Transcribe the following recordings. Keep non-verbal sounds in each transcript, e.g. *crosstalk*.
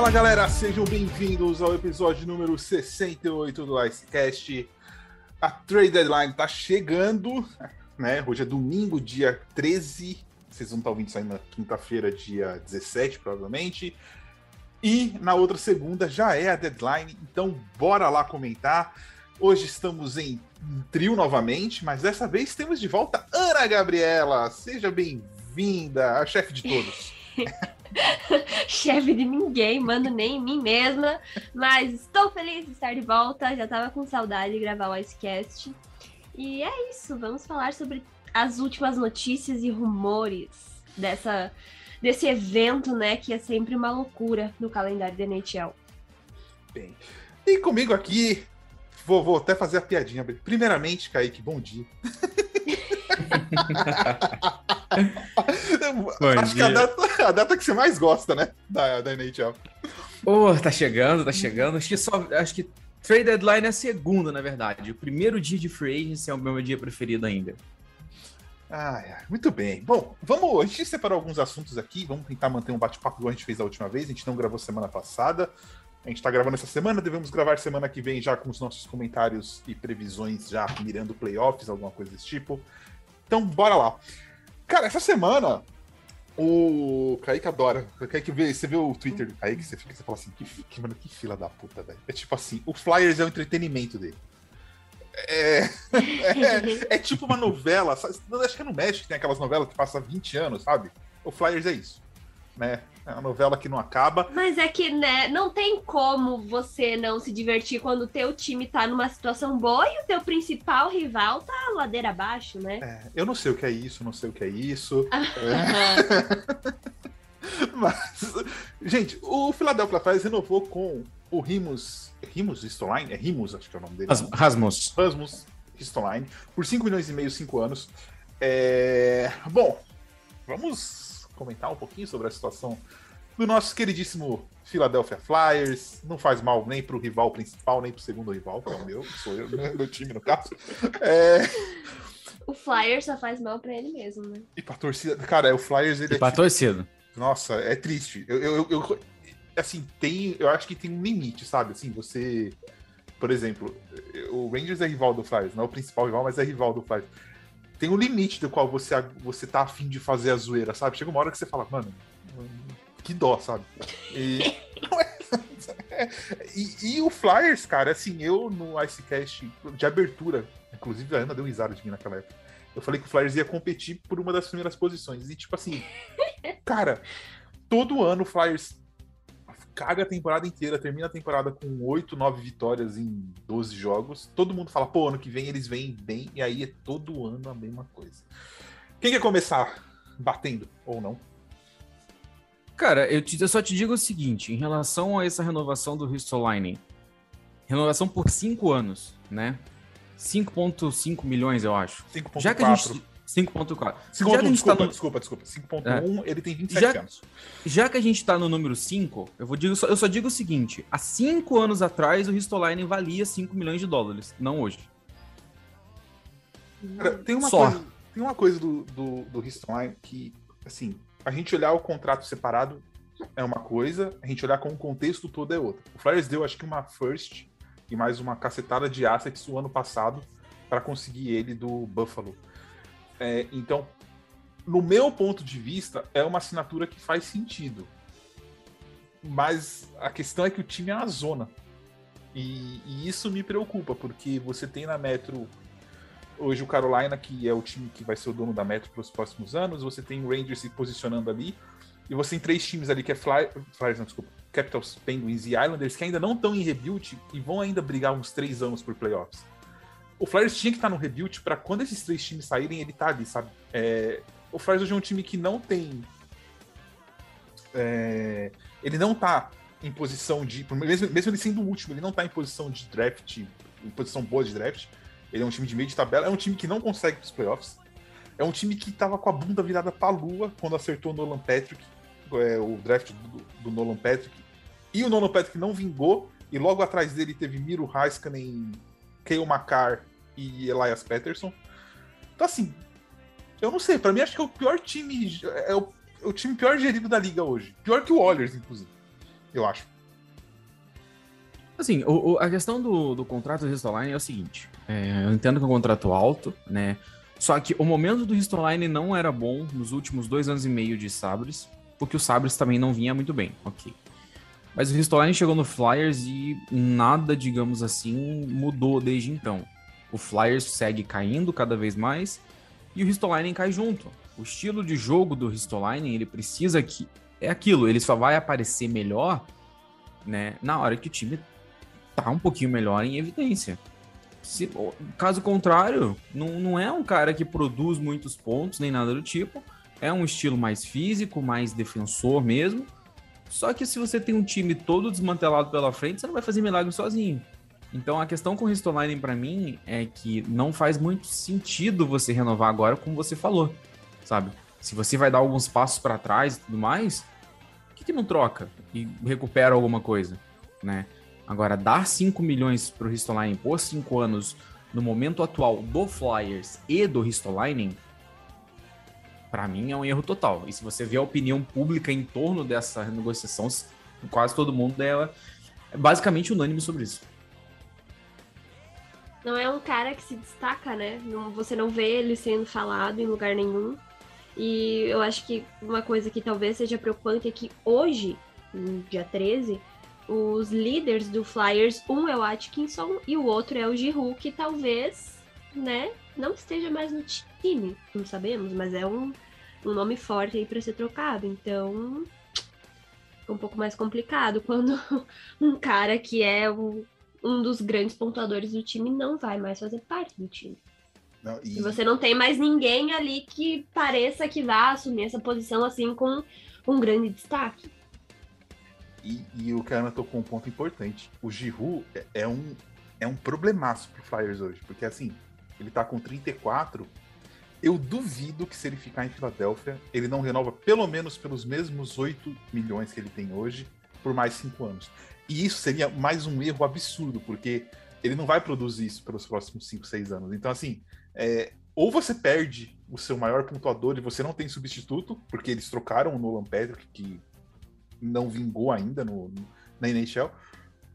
Fala galera, sejam bem-vindos ao episódio número 68 do Icecast. A trade deadline tá chegando, né? Hoje é domingo, dia 13. Vocês vão estar ouvindo isso aí na quinta-feira, dia 17, provavelmente. E na outra segunda já é a deadline, então bora lá comentar. Hoje estamos em trio novamente, mas dessa vez temos de volta Ana Gabriela. Seja bem-vinda, a chefe de todos. *laughs* *laughs* chefe de ninguém, mando nem em mim mesma, mas estou feliz de estar de volta. Já estava com saudade de gravar o Icecast. E é isso, vamos falar sobre as últimas notícias e rumores dessa desse evento, né, que é sempre uma loucura no calendário da NHL. Bem, e comigo aqui, vou, vou até fazer a piadinha. Primeiramente, Kaique, bom dia. *laughs* Acho dia. que a data, a data, que você mais gosta, né? Da, da NHL. Oh, tá chegando, tá chegando. Acho que só. Acho que Trade Deadline é a segunda, na verdade. O primeiro dia de Free Agency é o meu dia preferido ainda. Ah, muito bem. Bom, vamos. A gente separou alguns assuntos aqui. Vamos tentar manter um bate-papo igual a gente fez a última vez. A gente não gravou semana passada. A gente tá gravando essa semana, devemos gravar semana que vem já com os nossos comentários e previsões já mirando playoffs, alguma coisa desse tipo. Então, bora lá. Cara, essa semana, o Kaique adora. O Kaique vê, você vê o Twitter do Kaique, você fica você fala assim, que, que, mano, que fila da puta, velho. É tipo assim, o Flyers é o entretenimento dele. É, é, é, tipo uma novela, sabe? acho que é no México tem aquelas novelas que passam 20 anos, sabe? O Flyers é isso, né? É uma novela que não acaba. Mas é que, né, não tem como você não se divertir quando o teu time tá numa situação boa e o teu principal rival tá ladeira abaixo, né? É, eu não sei o que é isso, não sei o que é isso. *laughs* é. *laughs* Mas, gente, o Philadelphia Flyers renovou com o Rimus. Rimus Ristoline? É Rimus, acho que é o nome dele. Rasmus. Rasmus Ristoline, por 5 milhões e meio, 5 anos. É... Bom, vamos comentar um pouquinho sobre a situação do nosso queridíssimo Philadelphia Flyers. Não faz mal nem pro rival principal, nem pro segundo rival, que é o meu, sou eu, *laughs* né, meu time no caso. É... O Flyers só faz mal para ele mesmo, né? E pra torcida. Cara, é o Flyers. Ele e é pra tipo... torcida. Nossa, é triste. Eu, eu, eu, assim, tem. Eu acho que tem um limite, sabe? Assim, você. Por exemplo, o Rangers é rival do Flyers, não é o principal rival, mas é rival do Flyers tem um limite do qual você, você tá afim de fazer a zoeira, sabe? Chega uma hora que você fala, mano, que dó, sabe? E, *laughs* e, e, o Flyers, cara, assim, eu no Icecast de abertura, inclusive a Ana deu risada de mim naquela época. Eu falei que o Flyers ia competir por uma das primeiras posições. E, tipo assim, *laughs* cara, todo ano o Flyers caga a temporada inteira, termina a temporada com 8, 9 vitórias em 12 jogos. Todo mundo fala, pô, ano que vem eles vêm bem, e aí é todo ano a mesma coisa. Quem quer começar batendo ou não? Cara, eu, te, eu só te digo o seguinte, em relação a essa renovação do Ristolainen, renovação por 5 anos, né? 5.5 milhões, eu acho. 5.4. Já que a gente 5.4. Desculpa, tá no... desculpa, desculpa. 5.1, é. ele tem 27 já, anos. Já que a gente tá no número 5, eu, vou digo, eu só digo o seguinte: há 5 anos atrás o Ristolainen valia 5 milhões de dólares, não hoje. Cara, tem uma só. coisa, tem uma coisa do, do, do Ristolainen que, assim, a gente olhar o contrato separado é uma coisa, a gente olhar com o contexto todo é outra. O Flyers deu, acho que, uma first e mais uma cacetada de assets o ano passado para conseguir ele do Buffalo. É, então, no meu ponto de vista, é uma assinatura que faz sentido. Mas a questão é que o time é uma zona. E, e, isso me preocupa, porque você tem na Metro hoje o Carolina, que é o time que vai ser o dono da Metro para os próximos anos, você tem o Rangers se posicionando ali, e você tem três times ali que é Fly, Flyers, não, desculpa, Capitals, Penguins e Islanders, que ainda não estão em rebuild e vão ainda brigar uns três anos por playoffs o Flyers tinha que estar no rebuild para quando esses três times saírem, ele tá ali, sabe? É, o Flyers hoje é um time que não tem. É, ele não tá em posição de. Mesmo, mesmo ele sendo o último, ele não tá em posição de draft, em posição boa de draft. Ele é um time de meio de tabela, é um time que não consegue para os playoffs. É um time que tava com a bunda virada pra lua quando acertou o Nolan Patrick, é, o draft do, do, Nolan Patrick. E o Nolan Patrick não vingou, e logo atrás dele teve Miro Heiskanen, Kale McCarr e Elias Peterson. Então, assim, eu não sei, para mim acho que é o pior time, é o, é o, time pior gerido da liga hoje. Pior que o Oilers, inclusive. eu acho. Assim, o, o, a questão do, do contrato do Ristoline é o seguinte: é, eu entendo que é um contrato alto, né? Só que o momento do Ristoline não era bom nos últimos dois anos e meio de Sabres, porque o Sabres também não vinha muito bem, ok. Mas o Ristoline chegou no Flyers e nada, digamos assim, mudou desde então. O Flyers segue caindo cada vez mais e o Ristolainen cai junto. O estilo de jogo do Ristolainen, ele precisa que é aquilo, ele só vai aparecer melhor, né, na hora que o time tá um pouquinho melhor em evidência. Se, caso contrário, não, não é um cara que produz muitos pontos nem nada do tipo. É um estilo mais físico, mais defensor mesmo. Só que se você tem um time todo desmantelado pela frente, você não vai fazer milagre sozinho. Então a questão com o Ristolainen para mim é que não faz muito sentido você renovar agora, como você falou, sabe? Se você vai dar alguns passos para trás e tudo mais, por que, que não troca e recupera alguma coisa, né? Agora, dar 5 milhões pro Ristolainen por 5 anos no momento atual do Flyers e do Ristolainen, para mim é um erro total. E se você vê a opinião pública em torno dessa negociação, quase todo mundo é basicamente unânime sobre isso não é um cara que se destaca, né? Não, você não vê ele sendo falado em lugar nenhum. E eu acho que uma coisa que talvez seja preocupante é que hoje, no dia 13, os líderes do Flyers, um é o Atkinson e o outro é o Giroux, que talvez, né, não esteja mais no time, não sabemos, mas é um, um nome forte aí para ser trocado. Então, um pouco mais complicado *laughs* quando um cara que é o um dos grandes pontuadores do time não vai mais fazer parte do time. Não, e... e... você não tem mais ninguém ali que pareça que vá assumir essa posição assim com um grande destaque. E, e o Kahneman tocou um ponto importante. O Giroud é, é, um, é um problemaço pro Flyers hoje, porque assim, ele tá com 34. Eu duvido que se ele ficar em Filadélfia, ele não renova pelo menos pelos mesmos 8 milhões que ele tem hoje por mais 5 anos. E isso seria mais um erro absurdo, porque ele não vai produzir isso pelos próximos 5, 6 anos. Então, assim, é, ou você perde o seu maior pontuador e você não tem substituto, porque eles trocaram o Nolan Patrick, que não vingou ainda no, na NHL,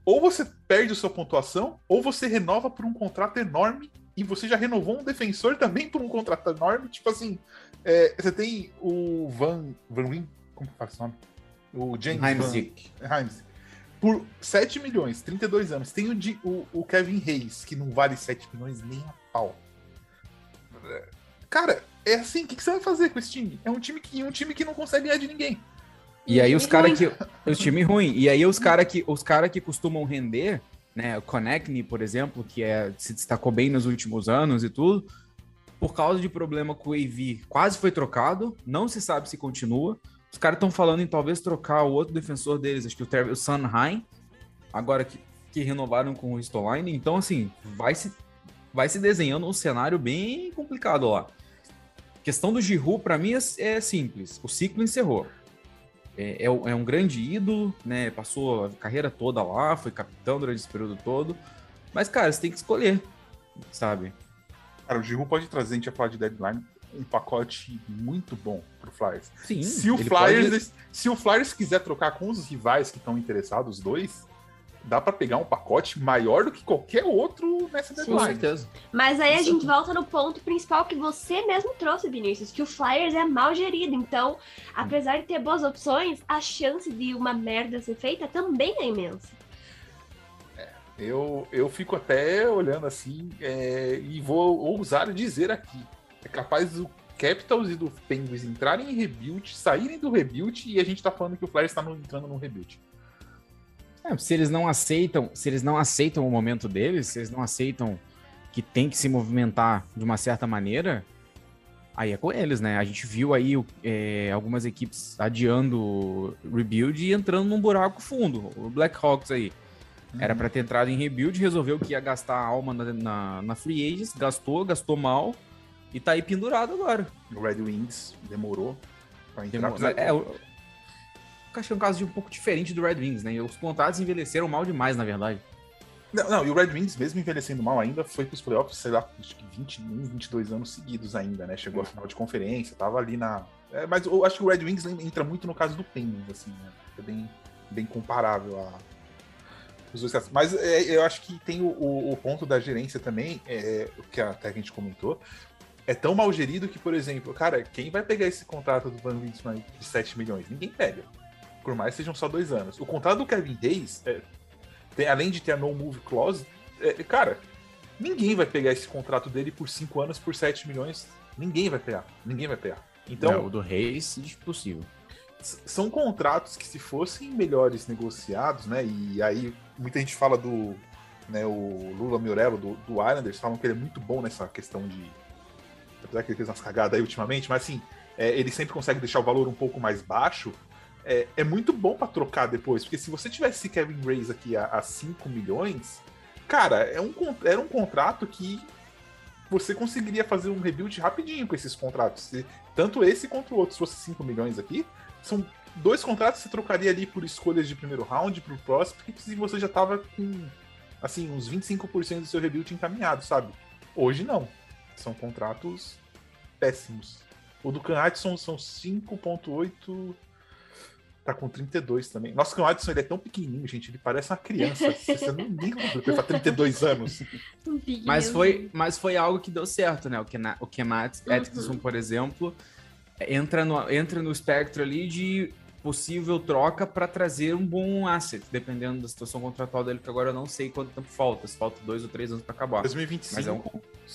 ou você perde a sua pontuação, ou você renova por um contrato enorme e você já renovou um defensor também por um contrato enorme. Tipo assim, é, você tem o Van. Van Wyn, como que faz o nome? O James Heimsick. Van, Heimsick por 7 milhões, 32 anos. Tem o, de, o, o Kevin Reis, que não vale 7 milhões nem a pau. Cara, é assim, o que, que, você vai fazer com esse time? É um time que, um time que não consegue ganhar de ninguém. E aí os caras que. Os time ruim. E aí os caras que, os cara que costumam render, né? O Connectney, por exemplo, que é, se destacou bem nos últimos anos e tudo, por causa de problema com o AV, quase foi trocado, não se sabe se continua. Os caras estão falando em talvez trocar o outro defensor deles, acho que o, o Sanheim, agora que, que renovaram com o Stoline. Então, assim, vai se, vai se desenhando um cenário bem complicado lá. A questão do Giroud, para mim, é, é, simples. O ciclo encerrou. É, é, é, um grande ídolo, né? Passou a carreira toda lá, foi capitão durante esse período todo. Mas, cara, você tem que escolher, sabe? Cara, o Giroud pode trazer, a gente ia falar de deadline, um pacote muito bom pro Flyers. Sim, se o Flyers, pode... se o Flyers quiser trocar com os rivais que estão interessados, os dois, dá para pegar um pacote maior do que qualquer outro nessa deadline. Com certeza. Mas aí a gente volta no ponto principal que você mesmo trouxe, Vinícius, que o Flyers é mal gerido. Então, apesar de ter boas opções, a chance de uma merda ser feita também é imensa. É, eu, eu fico até olhando assim é, e vou ousar dizer aqui é capaz do Capitals e do Penguins entrarem em rebuild, saírem do rebuild e a gente tá falando que o Flyers está entrando no rebuild. É, se eles não aceitam, se eles não aceitam o momento deles, se eles não aceitam que tem que se movimentar de uma certa maneira, aí é com eles, né? A gente viu aí é, algumas equipes adiando rebuild e entrando num buraco fundo. O Blackhawks aí. Era uhum. para ter entrado em rebuild, resolveu que ia gastar a alma na, na, na free agents, gastou, gastou mal e tá aí pendurado agora. O Red Wings demorou pra entrar. Demorou. É, eu acho que é um caso de um pouco diferente do Red Wings, né? Os contratos envelheceram mal demais, na verdade. Não, não, e o Red Wings, mesmo envelhecendo mal ainda, foi pros playoffs, sei lá, acho que 21, 22 anos seguidos ainda, né? Chegou à final de conferência, tava ali na. É, mas eu acho que o Red Wings entra muito no caso do Penguins, assim, né? É bem, bem comparável a os dois casos. Mas é, eu acho que tem o, o, o ponto da gerência também, é, o que até a gente comentou, é tão mal gerido que, por exemplo, cara, quem vai pegar esse contrato do Van Winsman de 7 milhões? Ninguém pega. Por mais sejam só dois anos. O contrato do Kevin Hayes, é, tem, além de ter a no move clause, é, cara, ninguém vai pegar esse contrato dele por 5 anos por 7 milhões. Ninguém vai pegar. Ninguém vai pegar. Então, é, o do Reis, impossível. São contratos que, se fossem melhores negociados, né? E aí muita gente fala do. Né, o Lula Miurello do, do Islanders falam que ele é muito bom nessa questão de. Apesar que ele fez umas cagadas aí ultimamente, mas assim, é, ele sempre consegue deixar o valor um pouco mais baixo. É, é muito bom para trocar depois, porque se você tivesse Kevin Reis aqui a, a 5 milhões, cara, é um, era um contrato que você conseguiria fazer um rebuild rapidinho com esses contratos. Se, tanto esse quanto o outro, se fosse 5 milhões aqui, são dois contratos que você trocaria ali por escolhas de primeiro round, pro prospect, e você já tava com, assim, uns 25% do seu rebuild encaminhado, sabe? Hoje não. São contratos péssimos. O do Can Hudson são 5.8 tá com 32 também. Nossa, o Adson ele é tão pequenininho, gente, ele parece uma criança. *laughs* Você não liga pra 32 anos. Mas foi, mas foi algo que deu certo, né? O Ken, o Atkinson, uhum. por exemplo, entra no, entra no espectro ali de possível troca para trazer um bom asset, dependendo da situação contratual dele, que agora eu não sei quanto tempo falta, se falta dois ou três anos para acabar. 2025. Mas é um,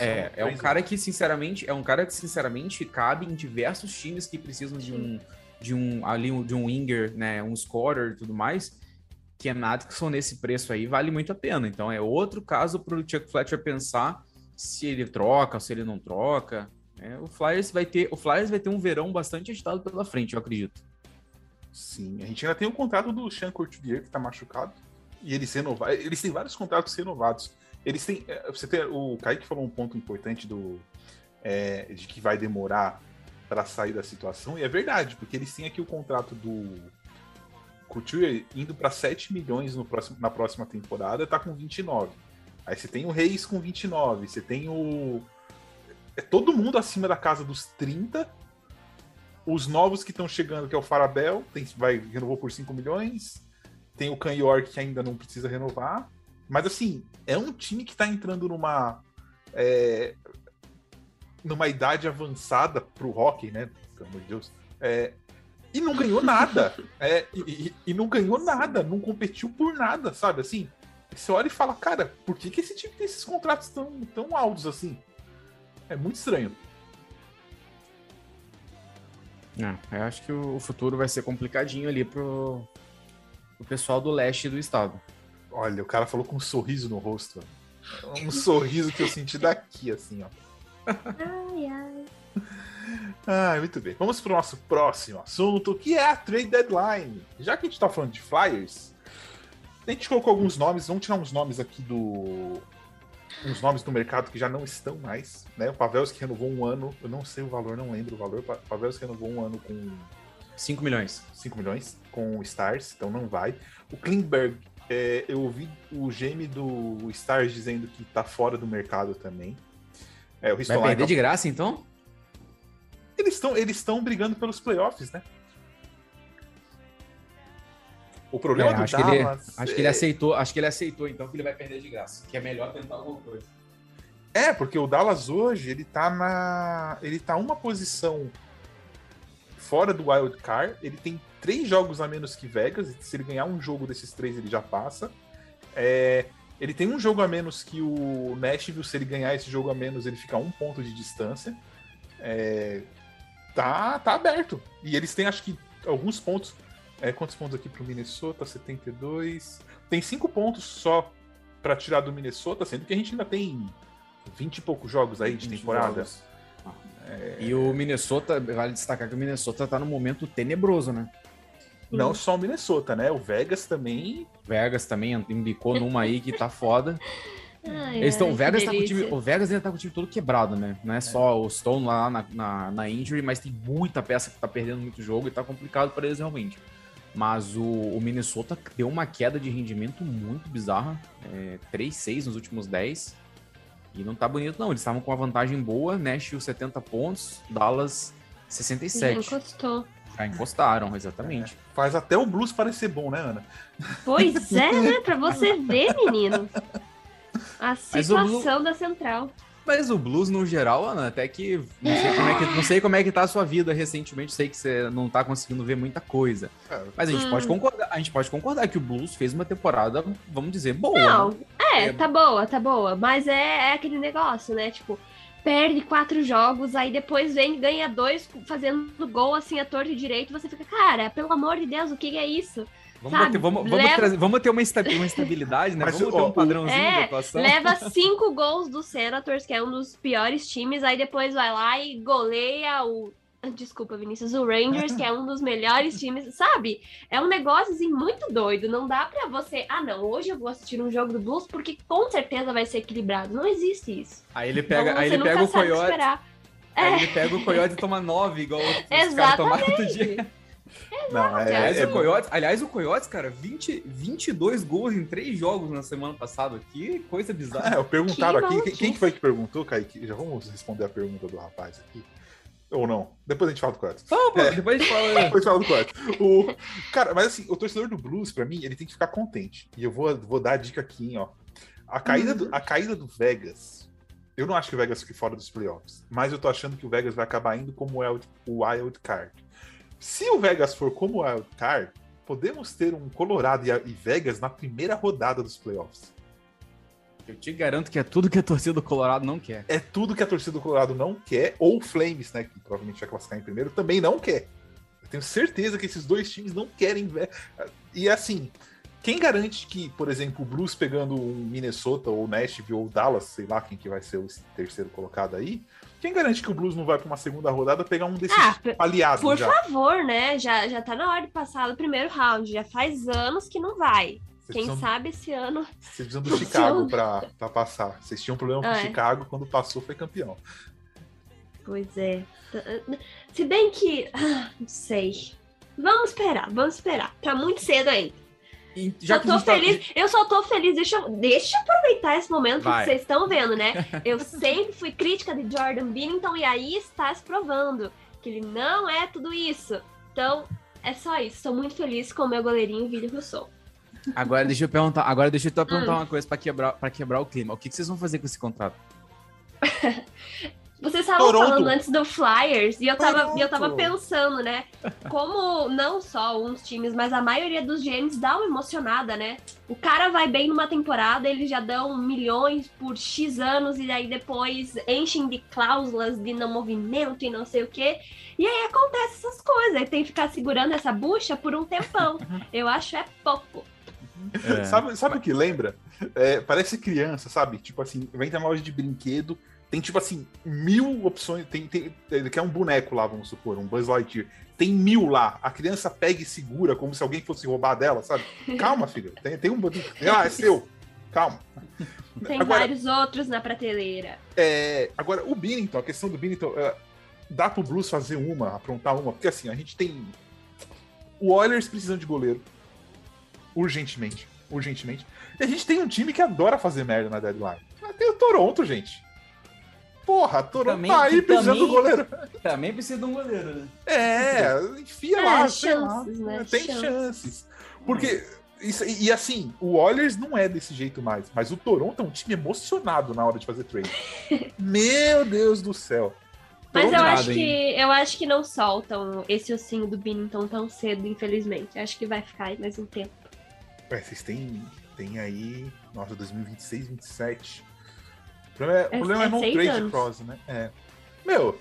é, é um cara que, sinceramente, é um cara que, sinceramente, cabe em diversos times que precisam de um de um ali de um winger, né, um scorer e tudo mais, que é Atkinson nesse preço aí vale muito a pena. Então é outro caso para o Chuck Fletcher pensar se ele troca, se ele não troca. É, o Flyers vai ter, o Flyers vai ter um verão bastante agitado pela frente, eu acredito. Sim, a gente ainda tem o contrato do Sean Courtier que está machucado e eles renovar, eles têm vários contratos renovados. Eles têm, é, você tem, o Kaique falou um ponto importante do é, de que vai demorar para sair da situação, e é verdade, porque eles têm aqui o contrato do Couture indo para 7 milhões no próximo, na próxima temporada, tá com 29. Aí você tem o Reis com 29, você tem o. É todo mundo acima da casa dos 30. Os novos que estão chegando, que é o Farabel, tem, vai, renovou por 5 milhões. Tem o Can York que ainda não precisa renovar. Mas assim, é um time que está entrando numa. É, numa idade avançada pro hockey, né? Pelo amor de Deus. É, e não ganhou nada. *laughs* é, e, e, não ganhou nada, não competiu por nada, sabe? Assim, você olha e fala, cara, por que, que esse time tem esses contratos tão, tão altos assim? É muito estranho. É, eu acho que o futuro vai ser complicadinho ali pro, pro pessoal do leste do estado. Olha, o cara falou com um sorriso no rosto. Um sorriso que eu senti daqui, assim, ó. Ai, ai. Ah, muito bem. Vamos para o nosso próximo assunto, que é a trade deadline. Já que a gente está falando de Flyers, a gente colocou alguns nomes, vamos tirar uns nomes aqui do. Uns nomes do mercado que já não estão mais. Né? O Pavelski renovou um ano, eu não sei o valor, não lembro o valor. O Pavelski renovou um ano com. 5 milhões. 5 milhões com o Stars, então não vai. O Klingberg, é, eu ouvi o GM do Stars dizendo que está fora do mercado também. É, o Vai perder tá... de graça, então? Eles estão eles brigando pelos playoffs, né? O problema é, do acho Dallas... Que ele, acho é... que ele aceitou, acho que ele aceitou, então, que ele vai perder de graça. Que é melhor tentar alguma coisa. É, porque o Dallas hoje, ele tá na... Ele tá uma posição fora do Wild Card. Ele tem três jogos a menos que Vegas. Se ele ganhar um jogo desses três, ele já passa. É... Ele tem um jogo a menos que o Nashville. Se ele ganhar esse jogo a menos, ele fica a um ponto de distância. É, tá, tá aberto. E eles têm, acho que, alguns pontos. É, quantos pontos aqui pro Minnesota? 72. Tem cinco pontos só para tirar do Minnesota, sendo que a gente ainda tem 20 e poucos jogos aí de temporada. É... E o Minnesota, vale destacar que o Minnesota tá num momento tenebroso, né? Não só o Minnesota, né? O Vegas também. Vegas também embicou numa aí que tá foda. Ai, Eles estão. O Vegas tá com o time. O Vegas ainda tá com o time todo quebrado, né? Não é, é. só o Stone lá na, na, na, injury, mas tem muita peça que tá perdendo muito jogo e tá complicado para eles realmente. Mas o, o, Minnesota deu uma queda de rendimento muito bizarra. É, 3-6 nos últimos 10. E não tá bonito, não. Eles estavam com uma vantagem boa, Nashville 70 pontos, Dallas 67. Encostou. Já encostaram, exatamente. É, faz até o Blues parecer bom, né, Ana? Pois é, né? Pra você *laughs* ver, menino. A situação da central. Mas o blues, no geral, Ana, até que não sei, como é que não sei como é que tá a sua vida recentemente, sei que você não tá conseguindo ver muita coisa. É. Mas a gente hum. pode concordar, a gente pode concordar que o blues fez uma temporada, vamos dizer, boa. Não, né? é, é, tá boa, tá boa. Mas é, é aquele negócio, né? Tipo, perde quatro jogos, aí depois vem e ganha dois fazendo gol assim a torto e direito, você fica, cara, pelo amor de Deus, o que é isso? Vamos, ter, vamos, vamos, leva... trazer, vamos ter uma, estabilidade, né? Mas, vamos ter um padrãozinho é, de atuação. Leva *laughs* cinco gols do Senators, que é um dos piores times, aí depois vai lá e goleia o. Desculpa, Vinícius, o Rangers, que é um dos melhores times, sabe? É um negócio assim muito doido. Não dá pra você. Ah, não, hoje eu vou assistir um jogo do Blues porque com certeza vai ser equilibrado. Não existe isso. Aí ele pega, então, aí ele pega o Coyote. Aí é. ele pega o Coyote e toma nove, igual os caras tomaram *laughs* outro dia. Não, é, aliás, é, o Coyotes, aliás, o Coyotes, cara, 20, 22 gols em 3 jogos na semana passada. Que coisa bizarra. É, eu perguntaram que aqui, quem, que foi que perguntou, Kaique? Já vamos responder a pergunta do rapaz aqui. Ou não? Depois a gente fala do Coyotes. Não, pô, é. depois a gente fala. *laughs* depois a gente fala do Coyotes. O... Cara, mas assim, o torcedor do Blues, pra mim, ele tem que ficar contente. E eu vou, vou dar a dica aqui, ó. A caída, do, a caída do Vegas eu não acho que o Vegas fique fora dos playoffs, mas eu tô achando que o Vegas vai acabar indo como o wild card. Se o Vegas for como o Wild Card, podemos ter um Colorado e Vegas na primeira rodada dos playoffs. Eu te garanto que é tudo que a torcida do Colorado não quer. É tudo que a torcida do Colorado não quer, ou o Flames, né, que provavelmente vai classificar em primeiro, também não quer. Eu tenho certeza que esses dois times não querem. E assim, quem garante que, por exemplo, o Blues pegando um Minnesota ou Nashville ou Dallas, sei lá quem que vai ser o terceiro colocado aí, quem garante que o Blues não vai para uma segunda rodada pegar um desses ah, aliados? Por já? favor, né? Já, já tá na hora de passar o primeiro round. Já faz anos que não vai. Vocês Quem precisam... sabe esse ano. Vocês precisam do *laughs* Chicago para passar. Vocês tinham um problema com o é. Chicago, quando passou, foi campeão. Pois é. Se bem que. Ah, não sei. Vamos esperar, vamos esperar. Tá muito cedo ainda já eu tô tá feliz, tá... eu só tô feliz. Deixa eu, deixa eu aproveitar esse momento Vai. que vocês estão vendo, né? *laughs* Eu sempre fui crítica de Jordan Binnington e aí está se provando que ele não é tudo isso. Então, é só isso. Estou muito feliz com o meu goleirinho Vili Rousseau. Agora deixa eu perguntar, agora deixa eu te perguntar hum. uma coisa para quebrar, para quebrar o clima. O que, que vocês vão fazer com esse contrato? *laughs* Vocês estavam falando antes do Flyers e eu tava, eu tava pensando, né? Como não só uns times, mas a maioria dos GMs dá uma emocionada, né? O cara vai bem numa temporada, eles já dão milhões por X anos e aí depois enchem de cláusulas de não movimento e não sei o quê. E aí acontece essas coisas. Aí tem que ficar segurando essa bucha por um tempão. *laughs* Eu acho é pouco. É. Sabe, sabe o que lembra? É, parece criança, sabe? Tipo assim, vem na loja de brinquedo tem, tipo assim, mil opções. Tem, tem, ele quer um boneco lá, vamos supor, um Buzz Lightyear. Tem mil lá. A criança pega e segura como se alguém fosse roubar dela, sabe? Calma, filho. Tem, tem um. Ah, é seu. Calma. Tem agora, vários outros na prateleira. É, agora, o Binnington, a questão do Binnington, é, dá pro Blues fazer uma, aprontar uma, porque assim, a gente tem. O Oilers precisando de goleiro. Urgentemente. Urgentemente. E a gente tem um time que adora fazer merda na deadline. Tem o Toronto, gente. Porra, Toronto também, tá aí precisando do goleiro. Também precisa de um goleiro, né? É, enfia é, lá, chances, lá. Né? Tem chances. chances. Porque, isso, e, e, assim, o Oilers não é desse jeito mais, mas o Toronto é um time emocionado na hora de fazer trade. *laughs* Meu Deus do céu. Mas eu acho, que, eu acho que não soltam esse ossinho do Binnington tão cedo, infelizmente. Acho que vai ficar aí mais um tempo. É, vocês têm, têm aí, nossa, 2026, 27 problema é, é, problema é, é não trade anos. cross, né? É. Meu.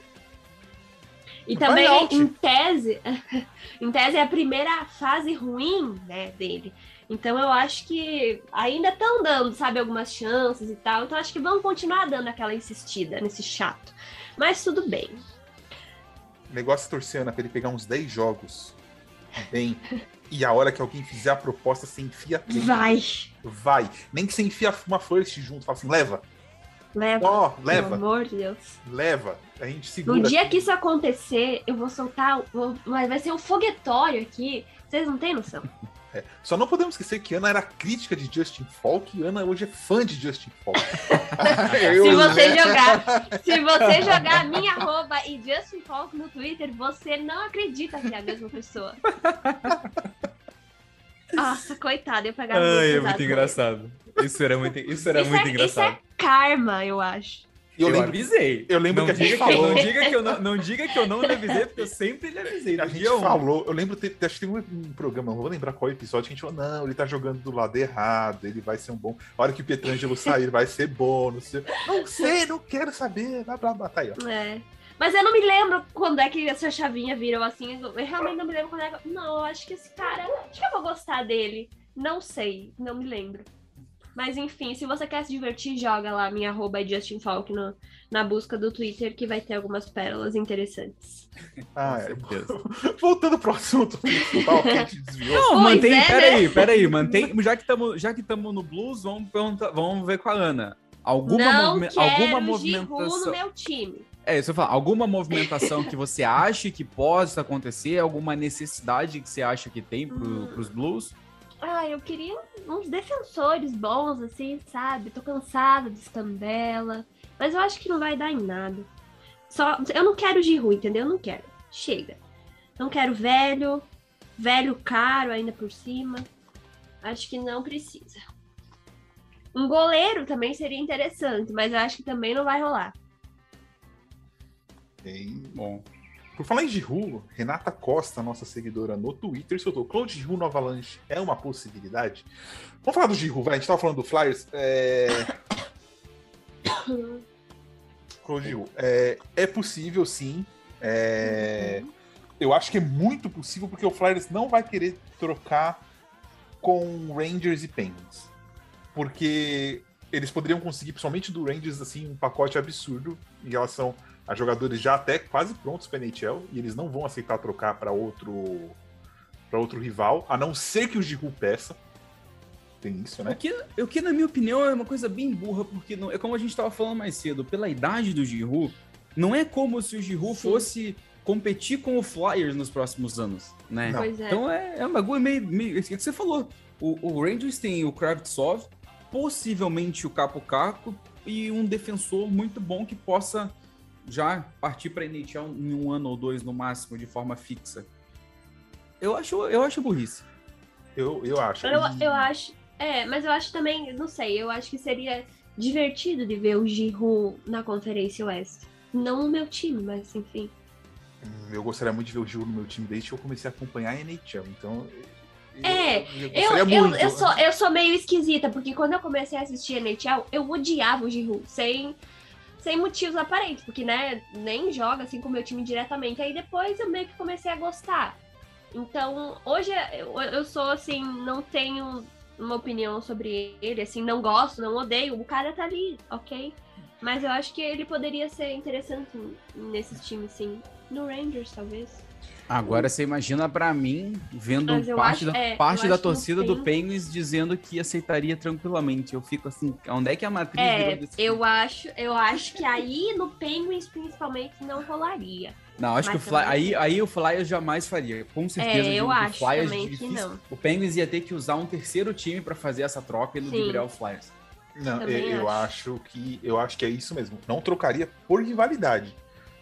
E também, em tese, *laughs* em tese é a primeira fase ruim né, dele. Então eu acho que ainda estão dando, sabe, algumas chances e tal. Então acho que vão continuar dando aquela insistida nesse chato. Mas tudo bem. O negócio é torcer, Ana, pra ele pegar uns 10 jogos bem. e a hora que alguém fizer a proposta, você enfia tudo. Vai. Vai. Nem que você enfia uma first junto, fala assim, leva. Leva. Ó, oh, leva. Pelo amor de Deus. Leva. A gente segura. No dia que isso acontecer, eu vou soltar. Vou, vai ser um foguetório aqui. Vocês não têm noção. *laughs* É, só não podemos esquecer que Ana era crítica de Justin Falk e Ana hoje é fã de Justin Falk. *laughs* se você jogar, se você jogar minha arroba e Justin Falk no Twitter, você não acredita que é a mesma pessoa. *laughs* Nossa, coitada, eu pegava Ai, é muito engraçado. Isso era muito, isso era isso muito é, engraçado. Isso é karma, eu acho. Eu, eu lembro, avisei. Eu lembro não que a gente falou. Que, não, diga que eu não, não diga que eu não lhe avisei, porque eu sempre lhe avisei. A gente falou. Eu lembro, acho que tem um programa, não vou lembrar qual episódio, que a gente falou: não, ele tá jogando do lado errado, ele vai ser um bom. A hora que o Petrangelo *laughs* sair, vai ser bom. Não sei, não sei, não quero saber. Blá, blá, blá. Tá aí, ó. É. Mas eu não me lembro quando é que essa chavinha virou assim. Eu realmente não me lembro quando é que. Não, eu acho que esse cara. Acho que eu vou gostar dele. Não sei, não me lembro. Mas enfim, se você quer se divertir, joga lá minha arroba Justin Falk no, na busca do Twitter, que vai ter algumas pérolas interessantes. *laughs* Ah, é. *laughs* Voltando pro assunto principal que a gente desviou. Não, pois mantém, é, peraí, né? peraí, mantém. Já que estamos já que no blues, vamos, perguntar, vamos ver com a Ana. Alguma, Não movime alguma movimentação. no meu time. É, isso eu falar. Alguma movimentação que você acha que possa acontecer? Alguma necessidade que você acha que tem pro, hum. pros Blues? Ah, eu queria uns defensores bons, assim, sabe? Tô cansada de Scandella. Mas eu acho que não vai dar em nada. Só, eu não quero Giru, entendeu? Eu não quero. Chega. Não quero velho, velho caro ainda por cima. Acho que não precisa. Um goleiro também seria interessante, mas eu acho que também não vai rolar. Bem bom. Por falar em Giroud, Renata Costa, nossa seguidora no Twitter, soltou Claude Giroud no Avalanche é uma possibilidade? Vamos falar do Giroud, vai. A gente tava falando do Flyers. É... *coughs* Claude Giroud. É, é possível, sim. É... Eu acho que é muito possível, porque o Flyers não vai querer trocar com Rangers e Penguins. Porque eles poderiam conseguir, principalmente do Rangers, assim, um pacote absurdo em relação a jogadores já até quase prontos para NHL e eles não vão aceitar trocar para outro para outro rival, a não ser que o Giroud peça. Tem isso, né? O que, o que, na minha opinião, é uma coisa bem burra, porque não, é como a gente estava falando mais cedo, pela idade do Giroud, não é como se o Giroud Sim. fosse competir com o Flyers nos próximos anos, né? É. Então é, é um bagulho meio, meio... É o que você falou. O, o Rangers tem o Kravtsov, possivelmente o Capo Caco e um defensor muito bom que possa já partir para NHL em um ano ou dois no máximo, de forma fixa. Eu acho, eu acho burrice. Eu, eu acho. Eu, eu acho. É, mas eu acho também, não sei, eu acho que seria divertido de ver o Giroud na Conferência Oeste. Não no meu time, mas enfim. Hum, eu gostaria muito de ver o Giroud no meu time desde que eu comecei a acompanhar a NHL, então... É, eu, eu, eu, eu, sou, eu sou meio esquisita, porque quando eu comecei a assistir a NHL, eu odiava o Giroud, sem sem motivos aparentes, porque, né, nem joga assim com o meu time diretamente. Aí depois eu meio que comecei a gostar. Então, hoje eu, eu sou assim, não tenho uma opinião sobre ele, assim, não gosto, não odeio. O cara tá ali, ok? Mas eu acho que ele poderia ser interessante nesses times, sim. No Rangers, talvez. Agora você imagina para mim vendo parte, acho, da, é, parte da torcida do Penguins dizendo que aceitaria tranquilamente. Eu fico assim, onde é que a matriz é, desse eu acho, eu acho que aí no Penguins principalmente não rolaria. Não, acho Mas que o Fly, aí, aí o Flyers jamais faria. Com certeza. É, eu acho Flyers também difícil. que não. O Penguins ia ter que usar um terceiro time para fazer essa troca e ludibriar o Flyers. Não, eu, eu acho. acho que eu acho que é isso mesmo. Não trocaria por rivalidade.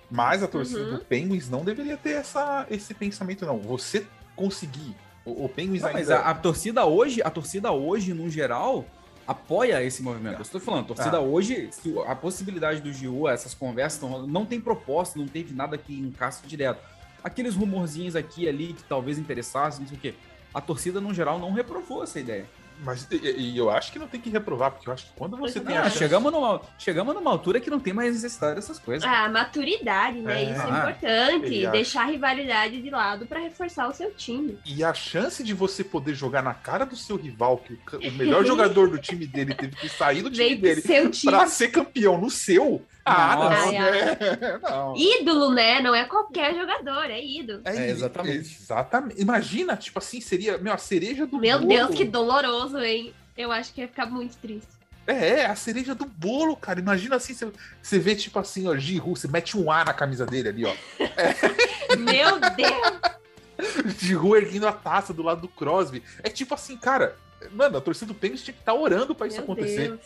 Mas a torcida uhum. do Penguins não deveria ter essa, esse pensamento, não. Você conseguir. O, o Penguins não, ainda... Mas a, a, torcida hoje, a torcida hoje, no geral, apoia esse movimento. Eu estou falando, a torcida ah. hoje, a possibilidade do Giu, essas conversas não, não tem proposta, não teve nada que encaixe direto. Aqueles rumorzinhos aqui e ali que talvez interessassem, não sei o quê. A torcida, no geral, não reprovou essa ideia. Mas e, e, eu acho que não tem que reprovar, porque eu acho que quando você tem a chance... chegamos, numa, chegamos numa altura que não tem mais necessidade dessas coisas. Ah, maturidade, né? É. Isso é ah, importante. Deixar a rivalidade de lado para reforçar o seu time. E a chance de você poder jogar na cara do seu rival, que o melhor jogador do time dele teve que sair do *laughs* time dele para ser campeão no seu. Ah, não, não, não, Ídolo, né? Não é qualquer jogador, é ídolo. É, é exatamente. Exatamente. Imagina, tipo assim, seria meu, a cereja do Meu bolo. Deus, que doloroso, hein? Eu acho que ia ficar muito triste. É, a cereja do bolo, cara. Imagina assim, você, você vê, tipo assim, ó, Giru, você mete um A na camisa dele ali, ó. É. *laughs* Meu Deus! *laughs* Giroud erguendo a taça do lado do Crosby. É tipo assim, cara, mano, a torcida do Penguins tinha que estar orando pra isso Meu acontecer. Deus.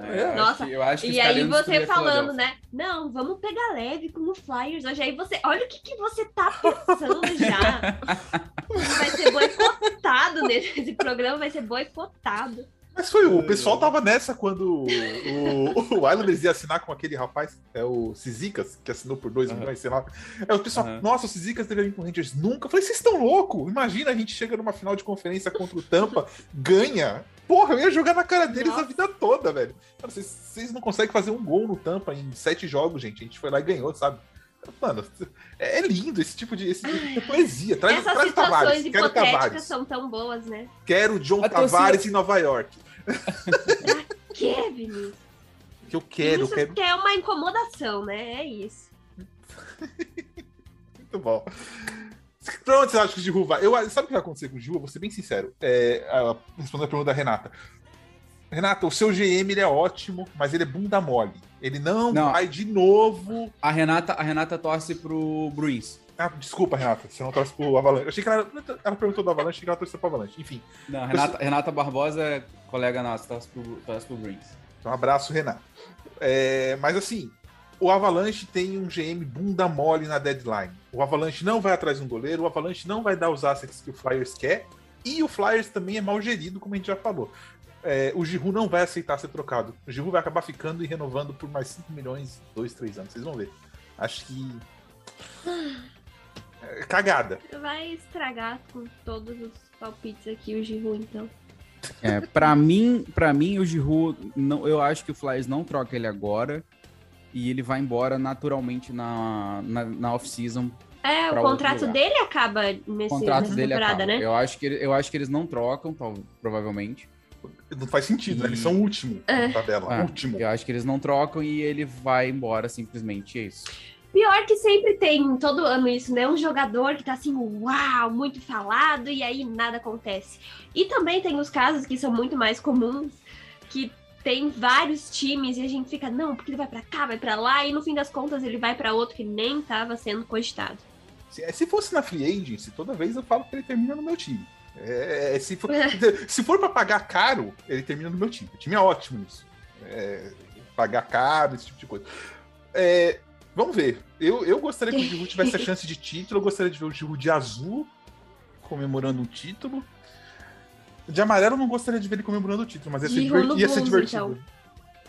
É, eu Nossa, acho que- eu acho que E aí você falando, né? Não, vamos pegar leve com o Flyers hoje. Aí você, olha o que, que você tá pensando *laughs* já. Vai ser boicotado nesse programa, vai ser boicotado. Mas foi o pessoal tava nessa quando o, o, o Islanders ia assinar com aquele rapaz, é o Sizicas, que assinou por 2 Aham. milhões, sei lá. É o pessoal, Aham. nossa, o Sizicas deveria vir com o Rangers nunca. Eu falei, vocês estão loucos? Imagina a gente chega numa final de conferência contra o Tampa, ganha. Porra, eu ia jogar na cara deles Nossa. a vida toda, velho. Cara, Vocês, vocês não conseguem fazer um gol no Tampa em sete jogos, gente. A gente foi lá e ganhou, sabe? Mano, é é lindo esse tipo de, esse tipo de poesia. Traz, Essas traz o Tavares. situações Quero Tavares. são tão boas, né? Quero John A torcida- Tavares em Nova York. Que, Vinícius? Que eu quero, eu Vinícius quero. quer uma incomodação, né? É isso. *laughs* Muito bom. Pra onde você acha que o Giroud vai? Eu, sabe o que vai acontecer com o Giroud? Vou ser bem sincero. É, a- respondendo a pergunta da Renata. Renata, o seu GM ele é ótimo, mas ele é bunda mole. Ele não, Não. vai de novo. A Renata, a Renata torce pro Bruins. Ah, desculpa, Renata, você não torce pro Avalanche. Eu achei que ela, ela perguntou do Avalanche, achei que ela torceu pro Avalanche. Enfim, Não, Renata, Renata Barbosa é colega nossa, torce pro, torce pro Bruins. então um abraço, Renato. É, mas assim, o Avalanche tem um GM bunda mole na deadline. O Avalanche não vai atrás de um goleiro, o Avalanche não vai dar os assets que o Flyers quer, e o Flyers também é mal gerido, como a gente já falou. É, o Giroud não vai aceitar ser trocado. O Giroud vai acabar ficando e renovando por mais 5 milhões, 2, 3 anos. Vocês vão ver. Acho que. É, cagada. Vai estragar com todos os palpites aqui o Giroud, então. É, pra mim, para mim o Giroud, não, eu acho que o Flyers não troca ele agora e ele vai embora naturalmente na, na, na off-season. É, o contrato dele acaba O nesse, contrato nessa dele temporada, acaba. né? Eu acho que eu acho que eles não trocam, provavelmente. Não faz sentido, né? Eles E- são o último É. na tabela. Ah, último. Eu acho que eles não trocam e ele vai embora simplesmente é isso. Pior que sempre tem todo ano isso, né? Um jogador que tá assim, uau, muito falado, e aí nada acontece. E também tem os casos que são muito mais comuns, que tem vários times e a gente fica, não, porque ele vai pra cá, vai pra lá, e no fim das contas ele vai pra outro que nem tava sendo cogitado. Se, se fosse na Free Agency, toda vez eu falo que ele termina no meu time. É, se, for, *laughs* *laughs* se for pra pagar caro, ele termina no meu time. O time é ótimo nisso. É, pagar caro, esse tipo de coisa. É, vamos ver. Eu, eu gostaria que o Giroud tivesse a *laughs* chance de título. Eu gostaria de ver o Giroud de azul comemorando um título. De amarelo eu não gostaria de ver ele comemorando o título, mas ia ser, no ia ser divertido. então.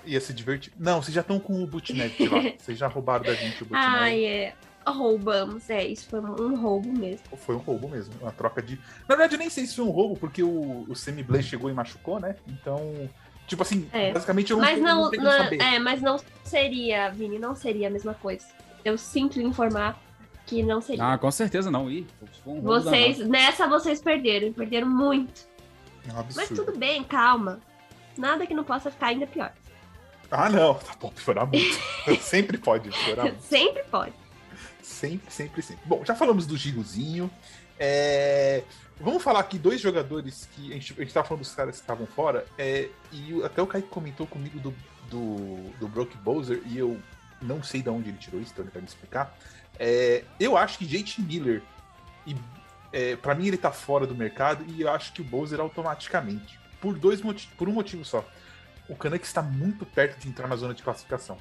Ia ser divertido. Não, vocês já estão com o Bootnet lá. *laughs* Vocês já roubaram da gente o Bootnet. Ai, é. Roubamos, é, isso foi um roubo mesmo. Foi um roubo mesmo, uma troca de. Na verdade, eu nem sei se foi um roubo, porque o, o Semi Blaze chegou e machucou, né? Então, tipo assim, É. basicamente eu não, Mas não, não- saber. é, mas não seria, Vini, não seria a mesma coisa. Eu sinto lhe informar que não seria. Ah, com certeza não. Ih, foi um roubo vocês, danado. nessa vocês perderam, perderam muito. É um Mas tudo bem, calma. Nada que não possa ficar ainda pior. Ah, não, tá bom, piorar muito. *laughs* sempre pode piorar muito. Sempre pode. Sempre, sempre, sempre. Bom, já falamos do Girozinho. É, Vamos falar aqui dois jogadores que a gente, a gente tava falando dos caras que estavam fora. é, E até o Kaique comentou comigo do, do, do Brock Bowser, e eu não sei de onde ele tirou isso, então ele vai me explicar. É, eu acho que JT Miller, e, é, para mim, ele tá fora do mercado, e eu acho que o Bowser automaticamente. Por, dois moti- por um motivo só. O Canucks está muito perto de entrar na zona de classificação.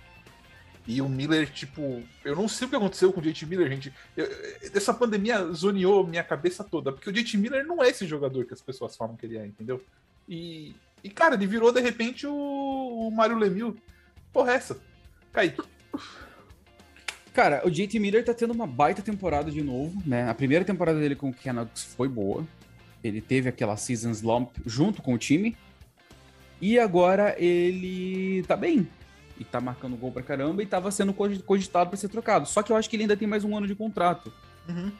E o Miller, tipo, eu não sei o que aconteceu com o JT Miller, gente. Eu- essa pandemia zoneou minha cabeça toda, porque o JT Miller não é esse jogador que as pessoas falam que ele é, entendeu? E, e cara, ele virou de repente o, o Mário Lemieux. Porra, é essa? Kaique. Cara, o JT Miller tá tendo uma baita temporada de novo, né? A primeira temporada dele com o Canucks foi boa. Ele teve aquela season slump junto com o time. E agora ele tá bem. E tá marcando gol pra caramba e tava sendo cogi- cogitado pra ser trocado. Só que eu acho que ele ainda tem mais um ano de contrato. Uhum.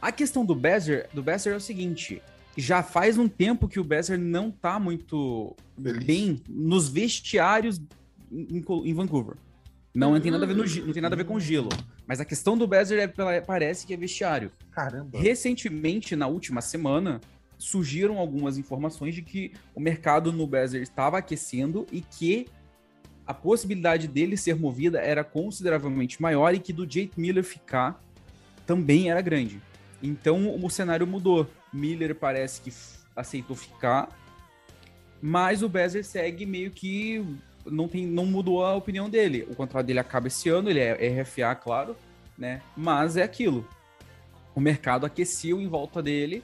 A questão do Besser, do Besser é o seguinte: já faz um tempo que o Besser não tá muito bem nos vestiários em, em Vancouver. Não, tem nada a ver no, ge- não tem nada a ver com gelo. Mas a questão do Besser é, parece que é vestiário. Caramba. Recentemente, na última semana, surgiram algumas informações de que o mercado no Besser estava aquecendo e que a possibilidade dele ser movida era consideravelmente maior e que do Jake Miller ficar também era grande. Então o cenário mudou. Miller parece que aceitou ficar, mas o Bezer segue meio que não, tem, não mudou a opinião dele. O contrato dele acaba esse ano, ele é RFA, claro, né? Mas é aquilo. O mercado aqueceu em volta dele.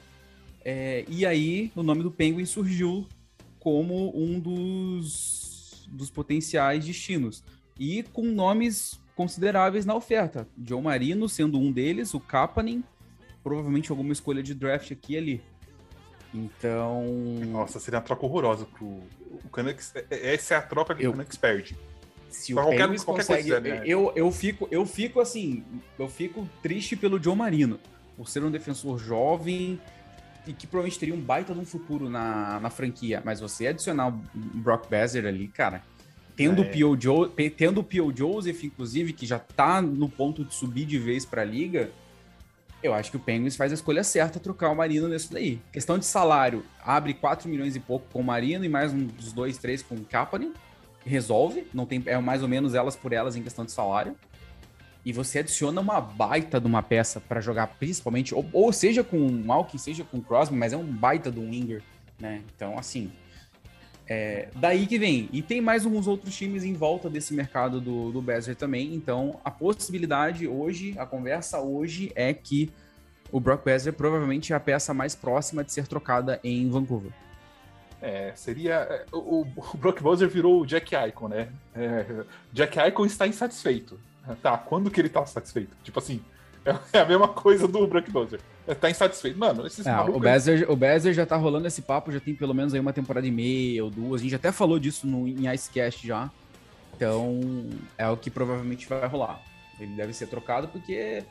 É, e aí o nome do Penguin surgiu como um dos, dos potenciais destinos. E com nomes consideráveis na oferta. John Marino sendo um deles, o Kapanen, provavelmente alguma escolha de draft aqui e ali. Então. Nossa, seria uma troca horrorosa pro. O Canucks. É, é, essa é a troca que eu... o Canucks perde. Se o qualquer, Penguins qualquer consegue, coisa, né? eu, eu, fico, eu fico assim, eu fico triste pelo John Marino, por ser um defensor jovem e que provavelmente teria um baita um futuro na, na franquia. Mas você adicionar o Brock Besser ali, cara, tendo, é. o P.O. Jo tendo o P.O. Joseph, inclusive, que já tá no ponto de subir de vez pra liga, eu acho que o Penguins faz a escolha certa trocar o Marino nisso daí. Questão de salário, abre 4 milhões e pouco com o Marino e mais uns 2, 3 com o Kapanen. Resolve, não tem, é mais ou menos elas por elas em questão de salário. E você adiciona uma baita de uma peça para jogar, principalmente, ou, ou, seja com o Malkin, seja com o Crosby, mas é um baita do winger, né? Então, assim, é, daí que vem. E tem mais alguns outros times em volta desse mercado do, do também. Então, a possibilidade hoje, a conversa hoje é que o Brock Bezer provavelmente é a peça mais próxima de ser trocada em Vancouver. É, seria. É, o, o Brock Bezer virou o Jack Icon, né? É, Jack Icon está insatisfeito. Tá, quando que ele tá satisfeito? Tipo assim, *laughs* é a mesma coisa do Brock Bezer. Tá insatisfeito. Mano, esses é, O Bezer, o Bezer já tá rolando esse papo, já tem pelo menos aí uma temporada e meia ou duas. A gente até falou disso no, em Icecast já. Então, é o que provavelmente vai rolar. Ele deve ser trocado porque,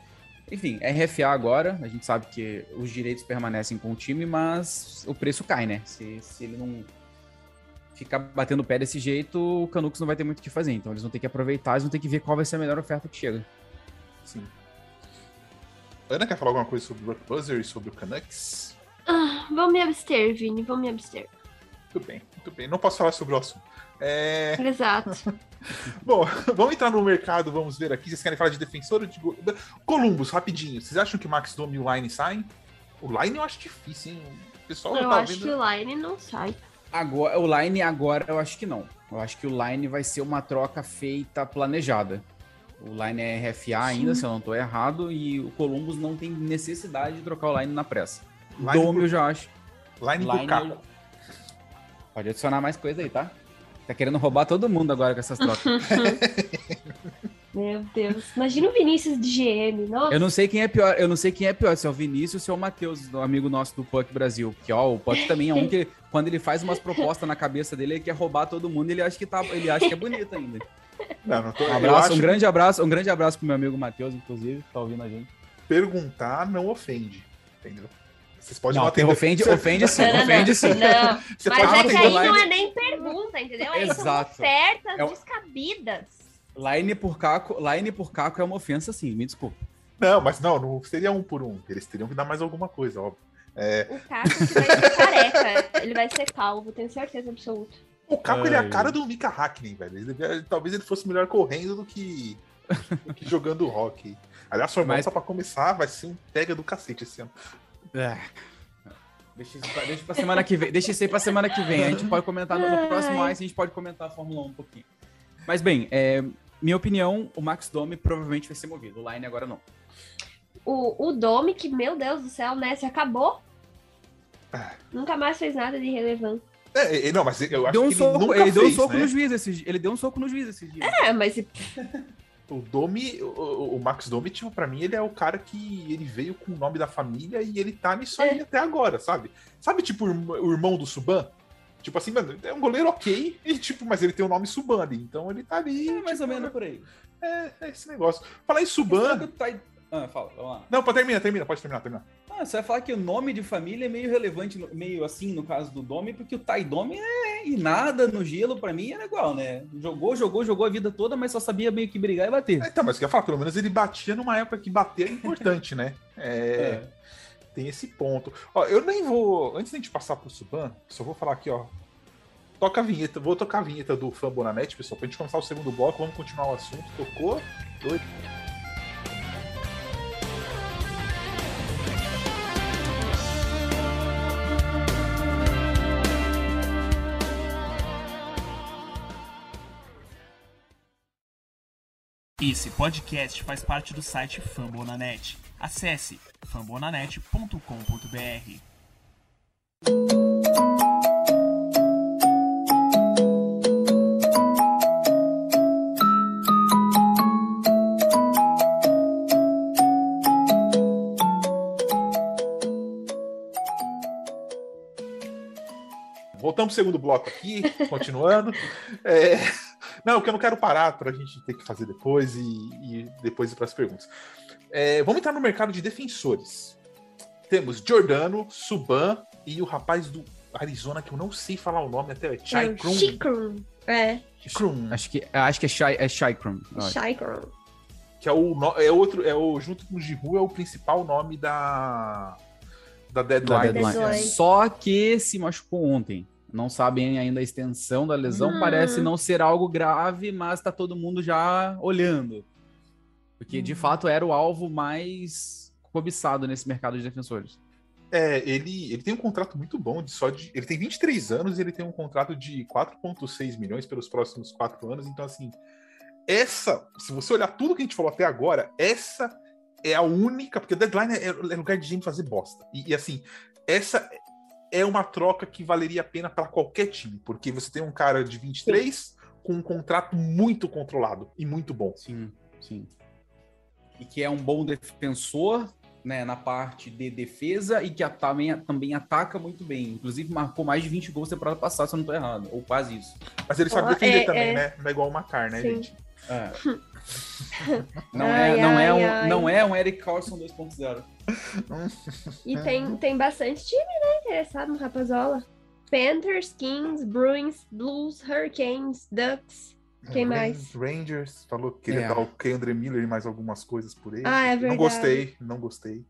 enfim, é RFA agora. A gente sabe que os direitos permanecem com o time, mas o preço cai, né? Se, se ele não ficar batendo o pé desse jeito, o Canucks não vai ter muito o que fazer. Então eles vão ter que aproveitar, eles vão ter que ver qual vai ser a melhor oferta que chega. Sim. Ana quer falar alguma coisa sobre o Brock Buzzer e sobre o Canucks? Ah, vou me abster, Vini, vou me abster. Muito bem, muito bem. Não posso falar sobre o assunto. É... Exato. *laughs* Bom, vamos entrar no mercado, vamos ver aqui. Vocês querem falar de defensor ou de Columbus, rapidinho. Vocês acham que o Max Domi e o Line saem? O Line eu acho difícil, hein? O pessoal eu acho vendo... que o Line não sai. Agora, o Line agora eu acho que não. Eu acho que o Line vai ser uma troca feita planejada. O Line é RFA ainda, Sim. se eu não estou errado, e o Columbus não tem necessidade de trocar o Line na pressa. Line Dome eu já acho. Line, Line Caco. Pode adicionar mais coisa aí, tá? Tá querendo roubar todo mundo agora com essas trocas. *laughs* Meu Deus. Imagina o Vinícius de GM, nossa. Eu não sei quem é pior, eu não sei quem é pior, se é o Vinícius ou se é o Matheus, o amigo nosso do Puck Brasil. Porque, ó, o Puck também é um que, quando ele faz umas propostas na cabeça dele, ele quer roubar todo mundo, ele acha que tá, ele acha que é bonito ainda. Não, não tô, um abraço, um grande abraço, um grande abraço pro meu amigo Matheus, inclusive, que tá ouvindo a gente. Perguntar não ofende, entendeu? Vocês podem não, atender... ofende, ofende sim, não, ofende sim. Não, *laughs* Você mas é que aí não é nem pergunta, entendeu? Aí Exato. são ofertas é... descabidas. Line por Caco, line por Caco é uma ofensa, sim, me desculpa. Não, mas não, não seria um por um. Eles teriam que dar mais alguma coisa, óbvio. É... O Caco vai ser careca, *laughs* ele vai ser calvo, tenho certeza absoluta. O Caco ele é a cara do Mika Hackney, velho. Ele, talvez ele fosse melhor correndo do que, do que jogando *laughs* rock. Aliás, sua irmã, Mas... só pra começar, vai ser um pega do cacete esse ano. É. Deixa isso, pra, deixa pra semana que vem. Deixa isso aí pra semana que vem. A gente pode comentar no, no próximo mais, a gente pode comentar a Fórmula 1 um pouquinho. Mas bem, é, minha opinião, o Max Domi provavelmente vai ser movido. O Line agora não. O, o Domi, que, meu Deus do céu, né? Se acabou. Ah. Nunca mais fez nada de relevante. É, não, mas eu acho deu um que soco, ele, ele deu um soco né? no juiz esses Ele deu um soco no juiz esses dias. É, mas. *laughs* o Domi, o, o, Max Domi, tipo, pra mim, ele é o cara que ele veio com o nome da família e ele tá nisso aí é. até agora, sabe? Sabe, tipo, o irmão do Suban? Tipo assim, mano, é um goleiro ok, e, tipo, mas ele tem o nome Suban ali, então ele tá ali. É, mais tipo, ou menos por aí. É, é esse negócio. Falar em Suban. Ah, fala, vamos lá. Não, termina, termina, pode terminar, terminar. Ah, você vai falar que o nome de família é meio relevante, meio assim, no caso do Domi, porque o Tai Domi é e nada no gelo, para mim, era igual, né? Jogou, jogou, jogou a vida toda, mas só sabia meio que brigar e bater. É, então, mas eu ia falar, pelo menos ele batia numa época que bater é importante, né? É, é. Tem esse ponto. Ó, eu nem vou. Antes de a gente passar pro Suban, só vou falar aqui, ó. Toca a vinheta, vou tocar a vinheta do Fã Bonanete, pessoal, pra gente começar o segundo bloco, vamos continuar o assunto. Tocou. Dois. Esse podcast faz parte do site Fambonanet. Acesse fambonanet.com.br. Voltamos pro segundo bloco aqui, continuando. *laughs* É, Não, que eu não quero parar para a gente ter que fazer depois e, e depois ir para as perguntas. É, vamos entrar no mercado de defensores. Temos Jordano, Suban e o rapaz do Arizona, que eu não sei falar o nome até, é Chai Krum. Chikrum. É. Krum, Acho que, acho que é Shai, é Shaikron. Chikrum. que é o, é outro, é o, junto com o Jihu, é o principal nome da, da Da deadline. deadline. Deadline. Só que se machucou ontem. Não sabem ainda a extensão da lesão. Hum. Parece não ser algo grave, mas tá todo mundo já olhando. Porque de Hum. fato era o alvo mais cobiçado nesse mercado de defensores. É, ele, ele tem um contrato muito bom de só de. Ele tem 23 anos e ele tem um contrato de 4,6 milhões pelos próximos quatro anos. Então, assim, essa, se você olhar tudo que a gente falou até agora, essa é a única. Porque deadline é, é lugar de gente fazer bosta. E, e, assim, essa é uma troca que valeria a pena para qualquer time. Porque você tem um cara de 23 com um contrato muito controlado e muito bom. Sim, sim. E que é um bom defensor, né, na parte de defesa e que a- também, também ataca muito bem. Inclusive marcou mais de 20 gols na temporada passada, se eu não tô errado. Ou quase isso. Mas ele sabe defender é- também, é. né? Não é igual o Macar, né, Sim. gente? É. *laughs* Não, Ai, é, não, é ai, um, ai. não é um Eric Carlson 2.0. *laughs* E tem, tem bastante time, né, interessado no Rapazola. Panthers, Kings, Bruins, Blues, Hurricanes, Ducks. Quem Ran- mais? Rangers falou que queria É. dar o Kendra Miller e mais algumas coisas por ele. Ah, é Não verdade. gostei, não gostei.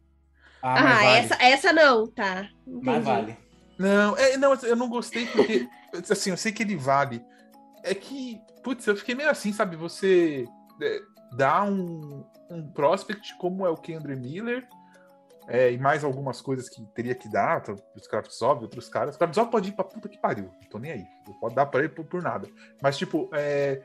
Ah, Ah, vale. essa, essa não, tá. Entendi. Mas vale. Não, é, não, eu não gostei porque, assim, eu sei que ele vale. É que, putz, eu fiquei meio assim, sabe? Você é, dá um, um prospect como é o Kendra Miller é, e mais algumas coisas que teria que dar, tá, os Kravtsov, outros caras. Kravtsov pode ir pra puta que pariu, não tô nem aí. Pode dar pra ele por, por nada. Mas, tipo, é,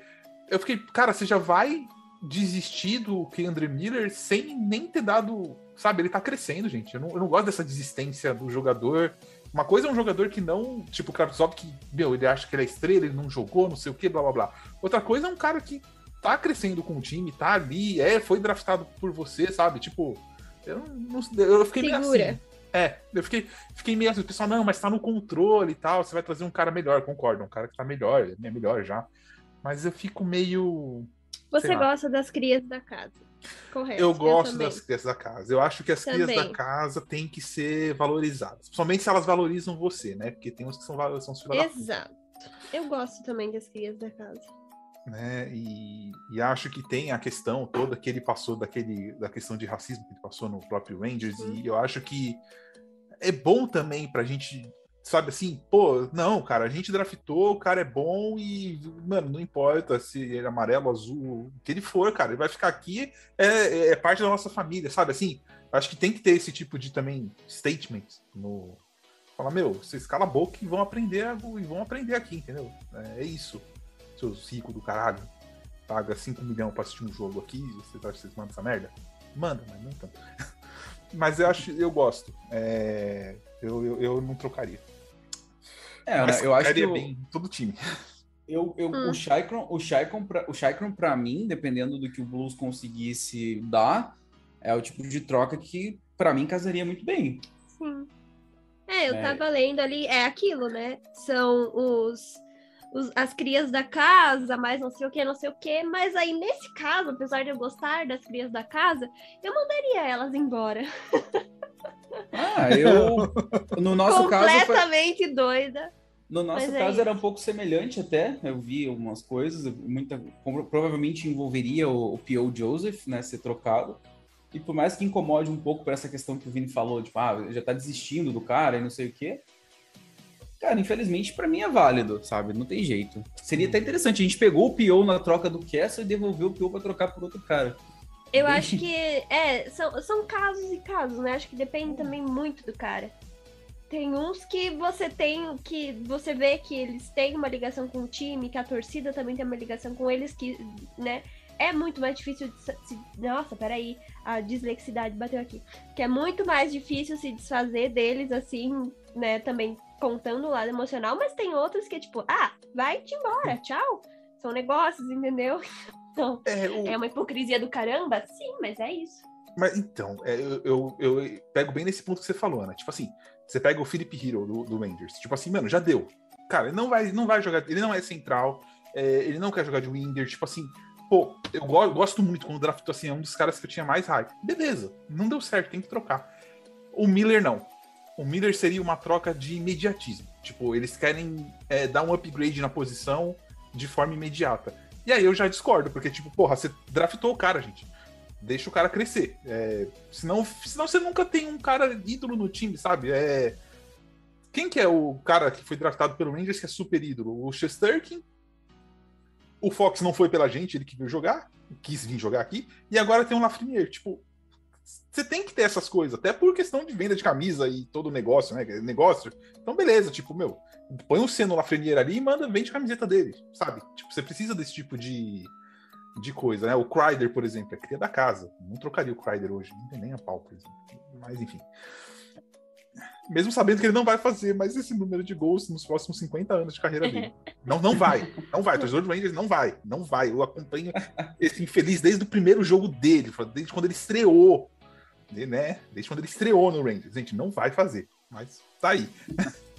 eu fiquei, cara, você já vai desistir do Kendra Miller sem nem ter dado. Sabe, ele tá crescendo, gente. Eu não, eu não gosto dessa desistência do jogador. Uma coisa é um jogador que não. Tipo, o que, meu, ele acha que ele é estrela, ele não jogou, não sei o que, blá blá blá. Outra coisa é um cara que tá crescendo com o time, tá ali, é, foi draftado por você, sabe? Tipo, eu não, eu fiquei meio Segura. assim. É, eu fiquei, fiquei meio assim, o pessoal, não, mas tá no controle e tal, você vai trazer um cara melhor, concordo, um cara que tá melhor, ele é melhor já. Mas eu fico meio. Você gosta das crias da casa. Correto. Eu gosto também. das crias da casa. Eu acho que as crias da Também. casa têm que ser valorizadas. Principalmente se elas valorizam você, né? Porque tem uns que são, são os filhos Exato. Eu gosto também das crias da casa. né? E, e acho que tem a questão toda que ele passou daquele, da questão de racismo que ele passou no próprio Rangers. Uhum. E eu acho que é bom também pra gente, sabe assim, pô, não, cara, a gente draftou, o cara é bom e, mano, não importa se ele é amarelo, azul, o que ele for, cara, ele vai ficar aqui, é, é parte da nossa família, sabe assim? Acho que tem que ter esse tipo de também statement no. Falar, meu, vocês cala a boca e vão aprender e vão aprender aqui, entendeu? É, é isso. Seus ricos do caralho. Paga 5 milhões pra assistir um jogo aqui, vocês acham que vocês mandam essa merda? Manda, mas não tanto. *laughs* Mas eu acho, eu gosto. É, eu, eu, eu não trocaria. É, Mas né, eu acho que o- bem todo time. eu, eu, Hum. o Shaikron, o Shaikron, pra, o Shaikron pra mim, dependendo do que o Blues conseguisse dar, é o tipo de troca que pra mim casaria muito bem. Sim. É, eu É. tava lendo ali, é aquilo, né? São os, os- as crias da casa, mais não sei o que, não sei o que. Mas aí, nesse caso, apesar de eu gostar das crias da casa, eu mandaria elas embora. Ah, eu *laughs* no nosso caso foi- Completamente doida. No nosso é caso era um isso. pouco semelhante até, eu vi algumas coisas, muita, provavelmente envolveria o, o P.O. Joseph, né, ser trocado, e por mais que incomode um pouco por essa questão que o Vini falou, tipo, ah, já tá desistindo do cara e não sei o quê, cara, infelizmente pra mim é válido, sabe, não tem jeito. Seria até interessante, a gente pegou o P.O. na troca do Kessel e devolveu o P.O. pra trocar por outro cara. Eu acho *laughs* que, é, são, são casos e casos, né? Acho que depende também muito do cara. Tem uns que você tem, que você vê que eles têm uma ligação com o time, que a torcida também tem uma ligação com eles, que, né? é muito mais difícil de se... Nossa, peraí, a dislexidade bateu aqui. Que é muito mais difícil se desfazer deles, assim, né, também contando o lado emocional, mas tem outros que é tipo, ah, vai-te embora, tchau. São negócios, entendeu? *laughs* Então, É, o- é uma hipocrisia do caramba? Sim, mas é isso. Mas então, é, eu, eu, eu pego bem nesse ponto que você falou, né? Tipo assim, você pega o Philip Hero do, do Rangers. Tipo assim, mano, já deu. Cara, ele não vai, não vai jogar. Ele não é central. é, ele não quer jogar de winger. Tipo assim, pô, eu go- gosto muito quando draftou assim, é um dos caras que eu tinha mais hype. Beleza, não deu certo, tem que trocar. O Miller não. O Miller seria uma troca de imediatismo. Tipo, eles querem é, dar um upgrade na posição de forma imediata. E aí eu já discordo, porque, tipo, porra, você draftou o cara, gente. Deixa o cara crescer. É, senão, senão você nunca tem um cara ídolo no time, sabe? É, quem que é o cara que foi draftado pelo Rangers que é super ídolo? O Chesterkin. O Fox não foi pela gente, ele que veio jogar, quis vir jogar aqui. E agora tem o Lafreniere. Tipo, você tem que ter essas coisas, até por questão de venda de camisa e todo o negócio, né? Negócio. Então, beleza, tipo, meu, põe o Seno Lafreniere ali e manda, vende a camiseta dele, sabe? Tipo, você precisa desse tipo de, de coisa, né? O Kreider, por exemplo, é cria da casa. Não trocaria o Kreider hoje, não tem nem a pau, por exemplo. Mas, enfim. Mesmo sabendo que ele não vai fazer mais esse número de gols nos próximos 50 anos de carreira dele. *laughs* Não, não vai. Não vai. Torcedor do Rangers não vai. Não vai. Eu acompanho esse infeliz desde o primeiro jogo dele, desde quando ele estreou. Né? Desde quando ele estreou no Rangers. Gente, não vai fazer. Mas tá aí. *laughs*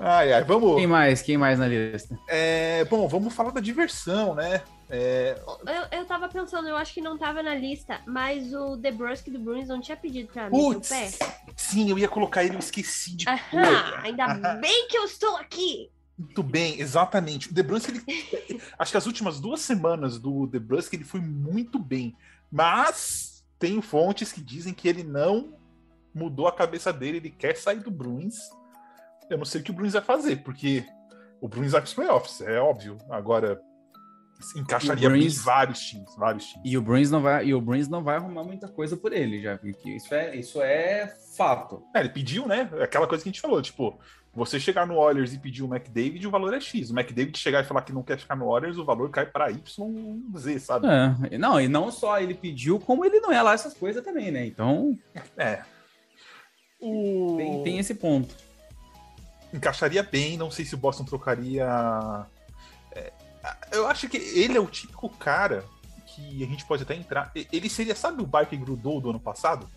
Ai, ai, vamos. Quem mais? Quem mais na lista? É, bom, vamos falar da diversão, né? É, Eu, eu tava pensando, eu acho que não tava na lista, mas o DeBrusque do Bruins não tinha pedido pra mim o putz, pé. sim, eu ia colocar ele, eu esqueci de Aham, ainda Aham. *laughs* bem que eu estou aqui. Muito bem, exatamente. O DeBrusque, ele, *laughs* acho que as últimas duas semanas do DeBrusque ele foi muito bem, mas tem fontes que dizem que ele não mudou a cabeça dele, ele quer sair do Bruins. Eu não sei o que o Bruins vai fazer, porque o Bruins vai para os playoffs, é óbvio. Agora se encaixaria em vários times, vários times. E o Bruins não vai, e o Bruins não vai arrumar muita coisa por ele, já isso é, isso é fato. É, ele pediu, né? Aquela coisa que a gente falou, tipo, você chegar no Oilers e pedir o McDavid, o valor é X. O McDavid chegar e falar que não quer ficar no Oilers, o valor cai para YZ, sabe? É, não, e não só ele pediu, como ele não é lá essas coisas também, né? Então É. O... tem, tem esse ponto. Encaixaria bem, não sei se o Boston trocaria. Eu acho que ele é o típico cara que a gente pode até entrar. Ele seria, sabe o Barker grudou do ano passado?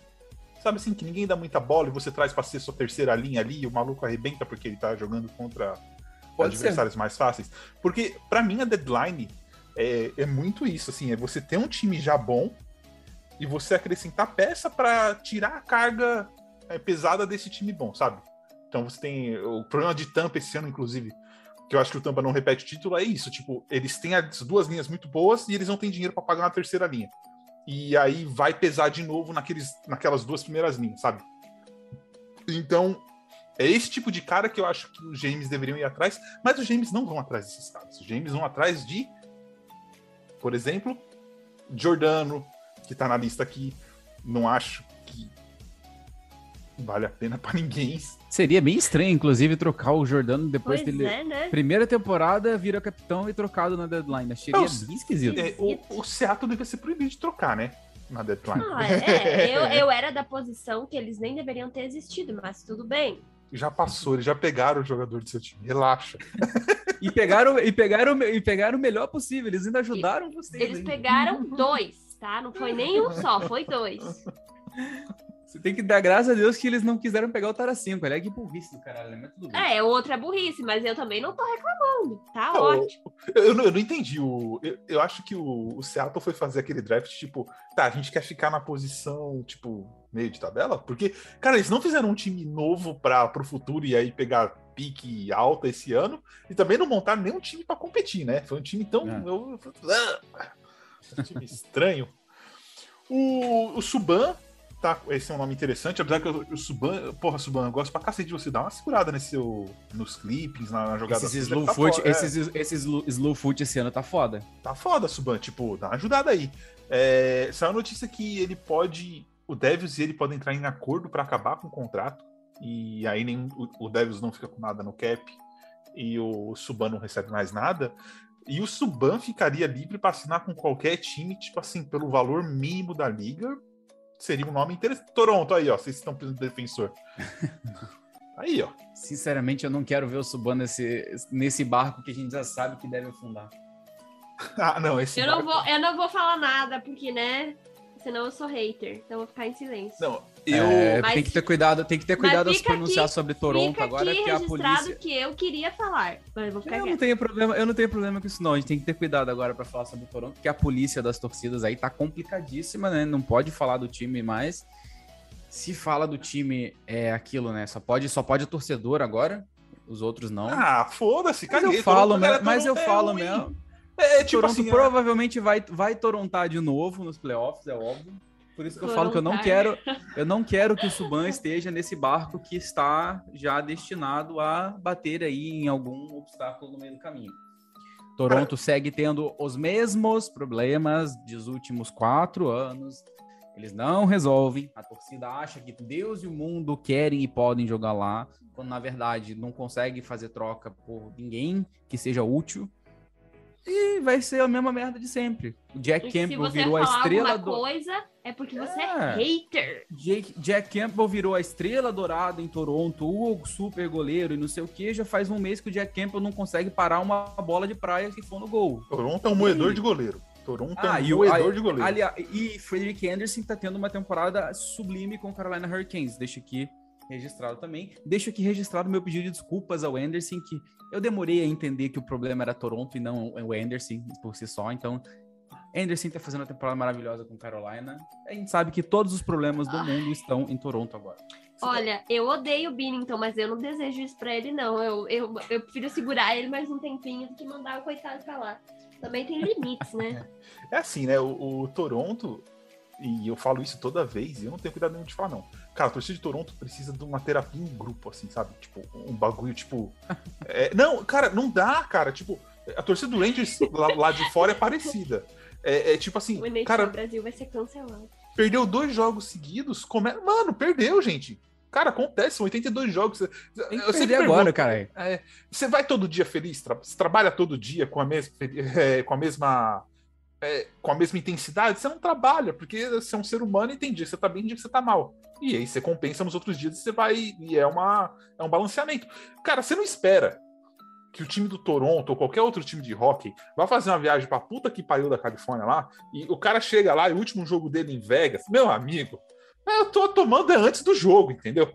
Sabe assim, que ninguém dá muita bola e você traz pra ser sua terceira linha ali e o maluco arrebenta porque ele tá jogando contra Pode ser. adversários mais fáceis. Porque, pra mim, a deadline é, é muito isso, assim, é você ter um time já bom e você acrescentar peça pra tirar a carga é, pesada desse time bom, sabe? Então você tem o problema de Tampa esse ano, inclusive, que eu acho que o Tampa não repete título, é isso, tipo, eles têm as duas linhas muito boas e eles não têm dinheiro pra pagar uma terceira linha. E aí vai pesar de novo naqueles, naquelas duas primeiras linhas, sabe? Então, é esse tipo de cara que eu acho que os James deveriam ir atrás, mas os James não vão atrás desses caras. Os James vão atrás de, por exemplo, Giordano, que tá na lista aqui. Não acho que vale a pena pra ninguém. Seria bem estranho, inclusive, trocar o Jordano depois Pois dele. é, né? Primeira temporada, vira capitão e trocado na deadline. Seria Não, bem esquisito. É, o, o Seattle devia ser proibido de trocar, né? Na deadline. Ah, é, eu, *laughs* eu era da posição que eles nem deveriam ter existido, mas tudo bem. Já passou, eles já pegaram o jogador do seu time. Relaxa. *laughs* E pegaram, e, pegaram, e pegaram o melhor possível. Eles ainda ajudaram vocês. Eles hein? pegaram dois, tá? Não foi nem um só, foi dois. *laughs* Você tem que dar graças a Deus que eles não quiseram pegar o Taracinco. Ele é que burrice do caralho, né? Mas tudo bem. É, outra burrice, mas eu também não tô reclamando. Tá Não, ótimo. Eu, não- eu não entendi. O, eu, eu acho que o, o Seattle foi fazer aquele draft, tipo, tá, a gente quer ficar na posição, tipo, meio de tabela? Porque, cara, eles não fizeram um time novo para pro futuro e aí pegar pique alta esse ano, e também não montaram nenhum time para competir, né? Foi um time tão. É. eu- ah, um time estranho. O, o Suban. Tá, esse é um nome interessante, apesar que o, Suban, porra, Suban, eu gosto pra cacete de você dar uma segurada nesse seu, nos clippings, na, na jogada. Esses slow tá foot, fora, é. esses, esses slow- slow foot esse ano tá foda. Tá foda, Suban. Tipo, dá uma ajudada aí. É, saiu a notícia que ele pode. O Devils e ele podem entrar em acordo para acabar com o contrato. E aí nem, o, o Devils não fica com nada no cap. E o Suban não recebe mais nada. E o Suban ficaria livre para assinar com qualquer time, tipo assim, pelo valor mínimo da liga. Seria um nome interessante. Toronto, aí, ó. Vocês estão precisando de defensor. *laughs* aí, ó. Sinceramente, eu não quero ver o Suban nesse, nesse barco que a gente já sabe que deve afundar. *laughs* Ah, não, esse Eu não, barco- vou, eu não vou falar nada, porque, né? Senão eu sou hater. Então eu vou ficar em silêncio. Não, eu. É, Mas- tem que ter cuidado, tem que ter cuidado ao se pronunciar aqui- sobre Toronto Fica agora, aqui porque a polícia. que eu queria falar. Mas eu vou ficar Eu não tenho problema, eu não tenho problema com isso não. A gente tem que ter cuidado agora pra falar sobre Toronto, porque a polícia das torcidas aí tá complicadíssima, né? Não pode falar do time mais. Se fala do time é aquilo, né? Só pode, só pode o torcedor agora. Os outros não. Ah, foda-se, mas caguei. eu falo, mesmo, cara, mas eu é falo mesmo. É, tipo Toronto assim, provavelmente vai, vai torontar de novo nos playoffs, é óbvio. Por isso que eu falo que eu não quero, eu não quero que o *laughs* Suban esteja nesse barco que está já destinado a bater aí em algum obstáculo no meio do caminho. Toronto segue tendo os mesmos problemas dos últimos quatro anos. Eles não resolvem. A torcida acha que Deus e o mundo querem e podem jogar lá, quando na verdade não consegue fazer troca por ninguém que seja útil. E vai ser a mesma merda de sempre. O Jack E Campbell virou a estrela do. coisa, é porque você é, É. hater. Jake- Jack Campbell virou a estrela dourada em Toronto, o super goleiro e não sei o que. Já faz um mês que o Jack Campbell não consegue parar uma bola de praia que for no gol. Toronto é um moedor de goleiro. Toronto é um Ah, e o moedor a- de goleiro. aliás, e Frederick Anderson tá tendo uma temporada sublime com o Carolina Hurricanes. Deixa aqui registrado também. Deixo aqui registrado meu pedido de desculpas ao Anderson, que eu demorei a entender que o problema era Toronto e não o Anderson por si só. Então, Anderson tá fazendo uma temporada maravilhosa com Carolina. A gente sabe que todos os problemas do mundo estão em Toronto agora. Olha, eu odeio o Binnington, mas eu não desejo isso pra ele, não. Eu, eu, eu prefiro segurar ele mais um tempinho do que mandar o coitado pra lá. Também tem limites, né? *laughs* É assim, né? O, o Toronto, e eu falo isso toda vez, e eu não tenho cuidado nenhum de falar, não. Cara, a torcida de Toronto precisa de uma terapia em grupo, assim, sabe? Tipo, um bagulho, tipo. *laughs* é, não, cara, não dá, cara. Tipo, a torcida do Rangers lá, lá de fora é parecida. É, é tipo assim, O cara, Brasil vai ser cancelado. perdeu dois jogos seguidos. Come... Mano, perdeu, gente. Cara, acontece, são 82 jogos. Você- Tem que eu sempre agora, cara. é, você vai todo dia feliz? Tra- Você trabalha todo dia com a mesma, é, com a mesma, é, com a mesma intensidade? Você não trabalha, porque você é um ser humano e tem dia que você tá bem, dia que você tá mal. E aí você compensa nos outros dias e você vai. E é, uma, é um balanceamento. Cara, você não espera que o time do Toronto ou qualquer outro time de hockey vá fazer uma viagem pra puta que pariu da Califórnia lá, e o cara chega lá e o último jogo dele em Vegas, meu amigo, eu tô tomando antes do jogo, entendeu?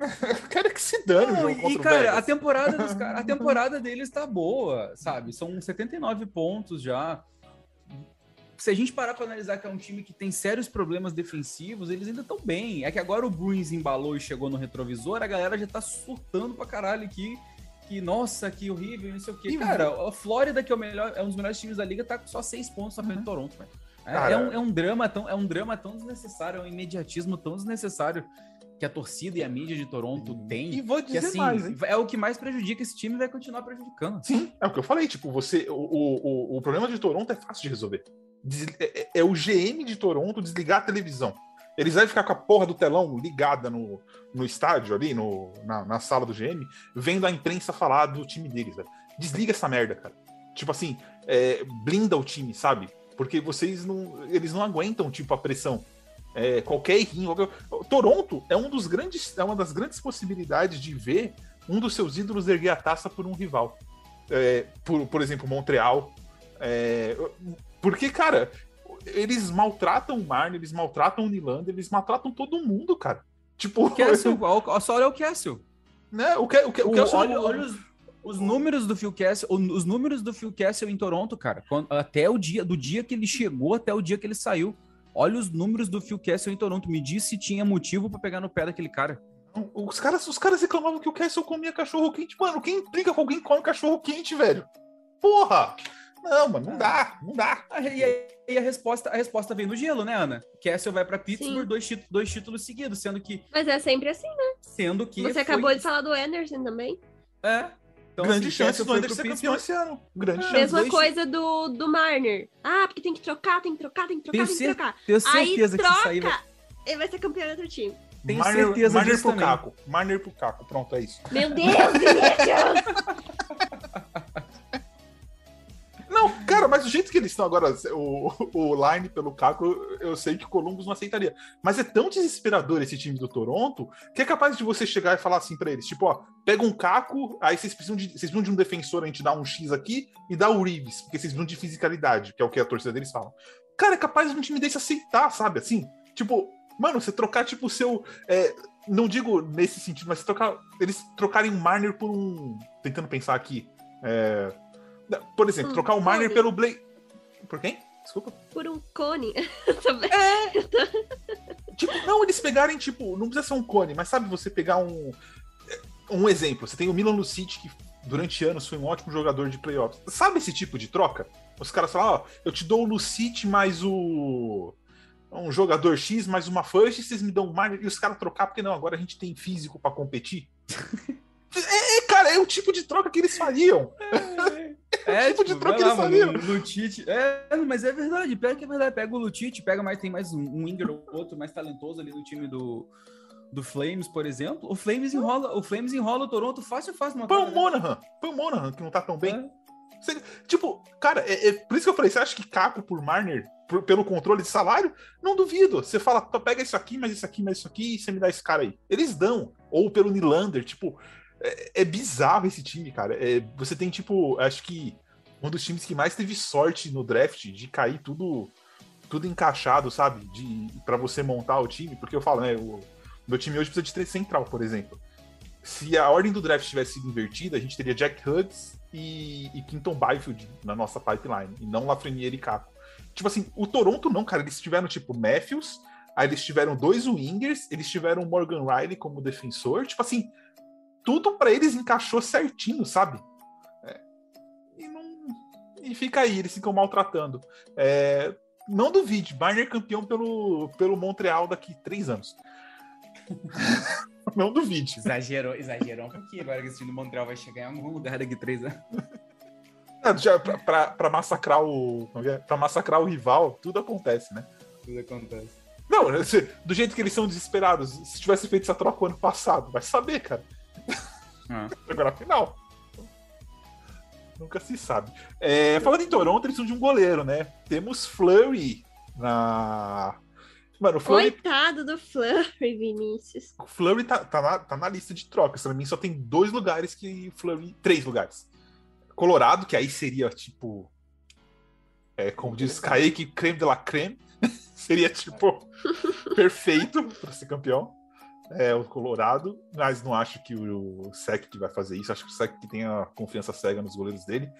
Eu quero que se dane o jogo e, o cara, a temporada, dos cara- a *laughs* temporada deles tá boa, sabe? São 79 pontos já. Se a gente parar pra analisar que é um time que tem sérios problemas defensivos, eles ainda estão bem. É que agora o Bruins embalou e chegou no retrovisor, a galera já tá surtando pra caralho aqui. Que, nossa, que horrível, não sei o quê. E- Cara, a Flórida, que é, o melhor, é um dos melhores times da liga, tá com só seis pontos à frente do Toronto, velho. É, Cara- é um, é um drama tão, é um drama tão desnecessário, é um imediatismo tão desnecessário que a torcida e a mídia de Toronto tem. E vou Que dizer assim, mais, hein? é o que mais prejudica esse time e vai continuar prejudicando. Sim, é o que eu falei. Tipo, você. O, o, o- o problema de Toronto é fácil de resolver. É, é- é o GM de Toronto desligar a televisão. Eles vão ficar com a porra do telão ligada no, no estádio ali, no, na, na sala do GM, vendo a imprensa falar do time deles, velho. Desliga essa merda, cara. Tipo assim, é, blinda o time, sabe? Porque vocês não. Eles não aguentam, tipo, a pressão. É, qualquer errinho. Qualquer... Toronto é um dos grandes. É uma das grandes possibilidades de ver um dos seus ídolos erguer a taça por um rival. É, por, por exemplo, Montreal. É, porque, cara, eles maltratam o Marne, eles maltratam o Nylander, eles maltratam todo mundo, cara. Tipo, O Castle, ó, só olha o Castle. né? O que, o que, o O- que olha, olha os, os números do Phil Castle, os números do Phil Castle em Toronto, cara. quando- até o dia, do dia que ele chegou até o dia que ele saiu. Olha os números do Phil Castle em Toronto. Me diz se tinha motivo pra pegar no pé daquele cara. Os caras, os caras reclamavam que o Castle comia cachorro quente. Mano, quem implica com alguém que come cachorro quente, velho? Porra! Não, mano, não dá, não dá. Ah, E, aí- e a resposta, a resposta vem no gelo, né, Ana? Castle vai pra Pittsburgh Sim. dois, títulos, dois títulos seguidos, sendo que Mas é sempre assim. sendo que Você foi- acabou de falar do Anderson também. É. Então, Grande assim, chance do Anderson ser campeão esse ano. Grande Ah, chance. Mesma dois- coisa do, do Marner. Ah, porque tem que trocar, tem que trocar, tem que trocar, Tenho tem que cer- trocar. Tenho Aí certeza que se sair vai... troca, ele vai ser campeão de outro time. Tenho Marner, certeza Marner disso pro também. Caco. Marner pro Caco. Pronto, é isso. Meu Deus, *laughs* Mas do jeito que eles estão agora, o, o line pelo Caco, eu sei que o Columbus não aceitaria. Mas é tão desesperador esse time do Toronto que é capaz de você chegar e falar assim pra eles: tipo, ó, pega um Caco, aí vocês precisam de, vocês precisam de um defensor, a gente dá um X aqui e dá o Reeves, porque vocês precisam de fisicalidade, que é o que a torcida deles fala. Cara, é capaz de um time desse aceitar, sabe? Assim, tipo, mano, você trocar, tipo, o seu. é, não digo nesse sentido, mas você trocar. Eles trocarem o Marner por um. Tentando pensar aqui. é, por exemplo, Hum, trocar o Marner Cone. pelo Blake. Por quem? Desculpa. Por um cone. *laughs* Também. *laughs* Tipo, não, eles pegarem, tipo, não precisa ser um cone, mas sabe você pegar um. Um exemplo, você tem o Milan Lucic, que durante anos foi um ótimo jogador de playoffs. Sabe esse tipo de troca? Os caras falam, ó, eu te dou o Lucic mais o. Um jogador X mais uma first, e vocês me dão mais. E os caras trocar, porque não, agora a gente tem físico pra competir. *laughs* é, é, cara, é o tipo de troca que eles fariam. É, *laughs* tipo de troca vai lá, eles fariam. o Lutite. É, mas é verdade, pega que é verdade. Pega o Lutite, pega mais, tem mais um, um winger ou outro mais talentoso ali no time do, do Flames, por exemplo. O Flames enrola, o Flames enrola o Toronto fácil, fácil. numa Põe o. Monahan. Põe o Monahan, que não tá tão bem. É. Você- tipo, cara, é, é por isso que eu falei, você acha que Caco por Marner, por- pelo controle de salário? Não duvido. Você fala, "Pô, pega isso aqui, mais isso aqui, mais isso aqui, e você me dá esse cara aí. Eles dão. Ou pelo Nylander, tipo, é, é bizarro esse time, cara. É, você tem, tipo, acho que um dos times que mais teve sorte no draft de cair tudo tudo encaixado, sabe? De para você montar o time, porque eu falo, né, o meu time hoje precisa de três central, por exemplo. Se a ordem do draft tivesse sido invertida, a gente teria Jack Hughes e, e Quinton Byfield na nossa pipeline, e não Lafreniere e Caco. Tipo assim, o Toronto não, cara, eles tiveram tipo Matthews, aí eles tiveram dois wingers, eles tiveram Morgan Riley como defensor, tipo assim, tudo pra eles encaixou certinho, sabe? É, e não e fica aí, eles ficam maltratando. É, não duvide, Barner campeão pelo, pelo Montreal daqui três anos. *laughs* não duvide. Exagerou, exagerou um pouquinho. Agora que esse time do Montreal vai chegar em algum lugar daqui três anos. *laughs* É, pra massacrar o. é é? Pra massacrar o rival, tudo acontece, né? Tudo acontece. Não, se- do jeito que eles são desesperados, se tivesse feito essa troca o ano passado, vai saber, cara. Ah. Agora afinal. Nunca se sabe. É, falando em Toronto, eles são de um goleiro, né? Temos Flurry na. Mano, o Flurry, Coitado do Flurry, Vinícius. o Flurry tá, tá, na, tá na lista de trocas. Pra mim, só tem dois lugares que o Flurry. Três lugares. Colorado, que aí seria tipo. É, como diz Kaique, creme de la creme. *laughs* seria tipo. *laughs* perfeito para ser campeão. É o Colorado, mas não acho que o Sec que vai fazer isso. Acho que o Sec que tem a confiança cega nos goleiros dele.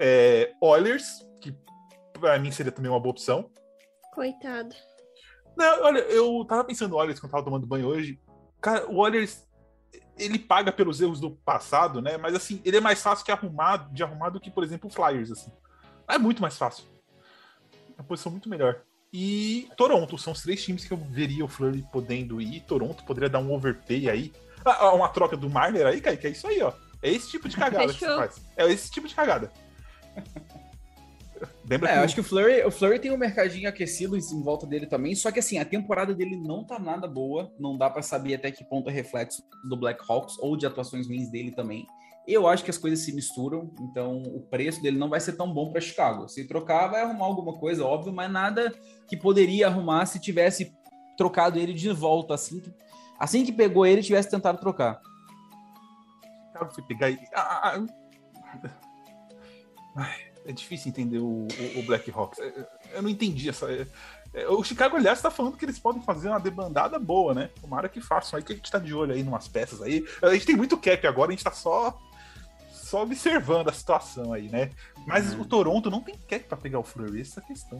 É, Oilers, que para mim seria também uma boa opção. Coitado. Não, olha, eu tava pensando no Oilers quando tava tomando banho hoje. Cara, o Oilers, ele paga pelos erros do passado, né? Mas assim, ele é mais fácil que arrumar, de arrumar do que, por exemplo, o Flyers, assim. É muito mais fácil. É uma posição muito melhor. E Toronto, são os três times que eu veria o Flurry podendo ir. Toronto poderia dar um overpay aí. Ah, uma troca do Marner aí, Kaique, é isso aí, ó. É esse tipo de cagada que você faz. É esse tipo de cagada. *laughs* Lembra É, que eu acho que o Flurry, o Flurry tem um mercadinho aquecido em volta dele também, só que assim, a temporada dele não tá nada boa, não dá pra saber até que ponto é reflexo do Blackhawks ou de atuações ruins dele também. Eu acho que as coisas se misturam, então o preço dele não vai ser tão bom pra Chicago. Se trocar, vai arrumar alguma coisa, óbvio, mas nada que poderia arrumar se tivesse trocado ele de volta assim que, assim que pegou ele tivesse tentado trocar. Cara, foi pegar. Ah, ah, ah. É difícil entender o, o, o Black. É, é, Eu não entendi essa. é, O Chicago, aliás, tá falando que eles podem fazer uma debandada boa, né? Tomara que façam aí, que a gente tá de olho aí em umas peças aí. A gente tem muito cap agora, a gente tá só. Só observando a situação aí, né? Mas Uhum. o Toronto não tem cap pra pegar o Fleury, essa é a questão.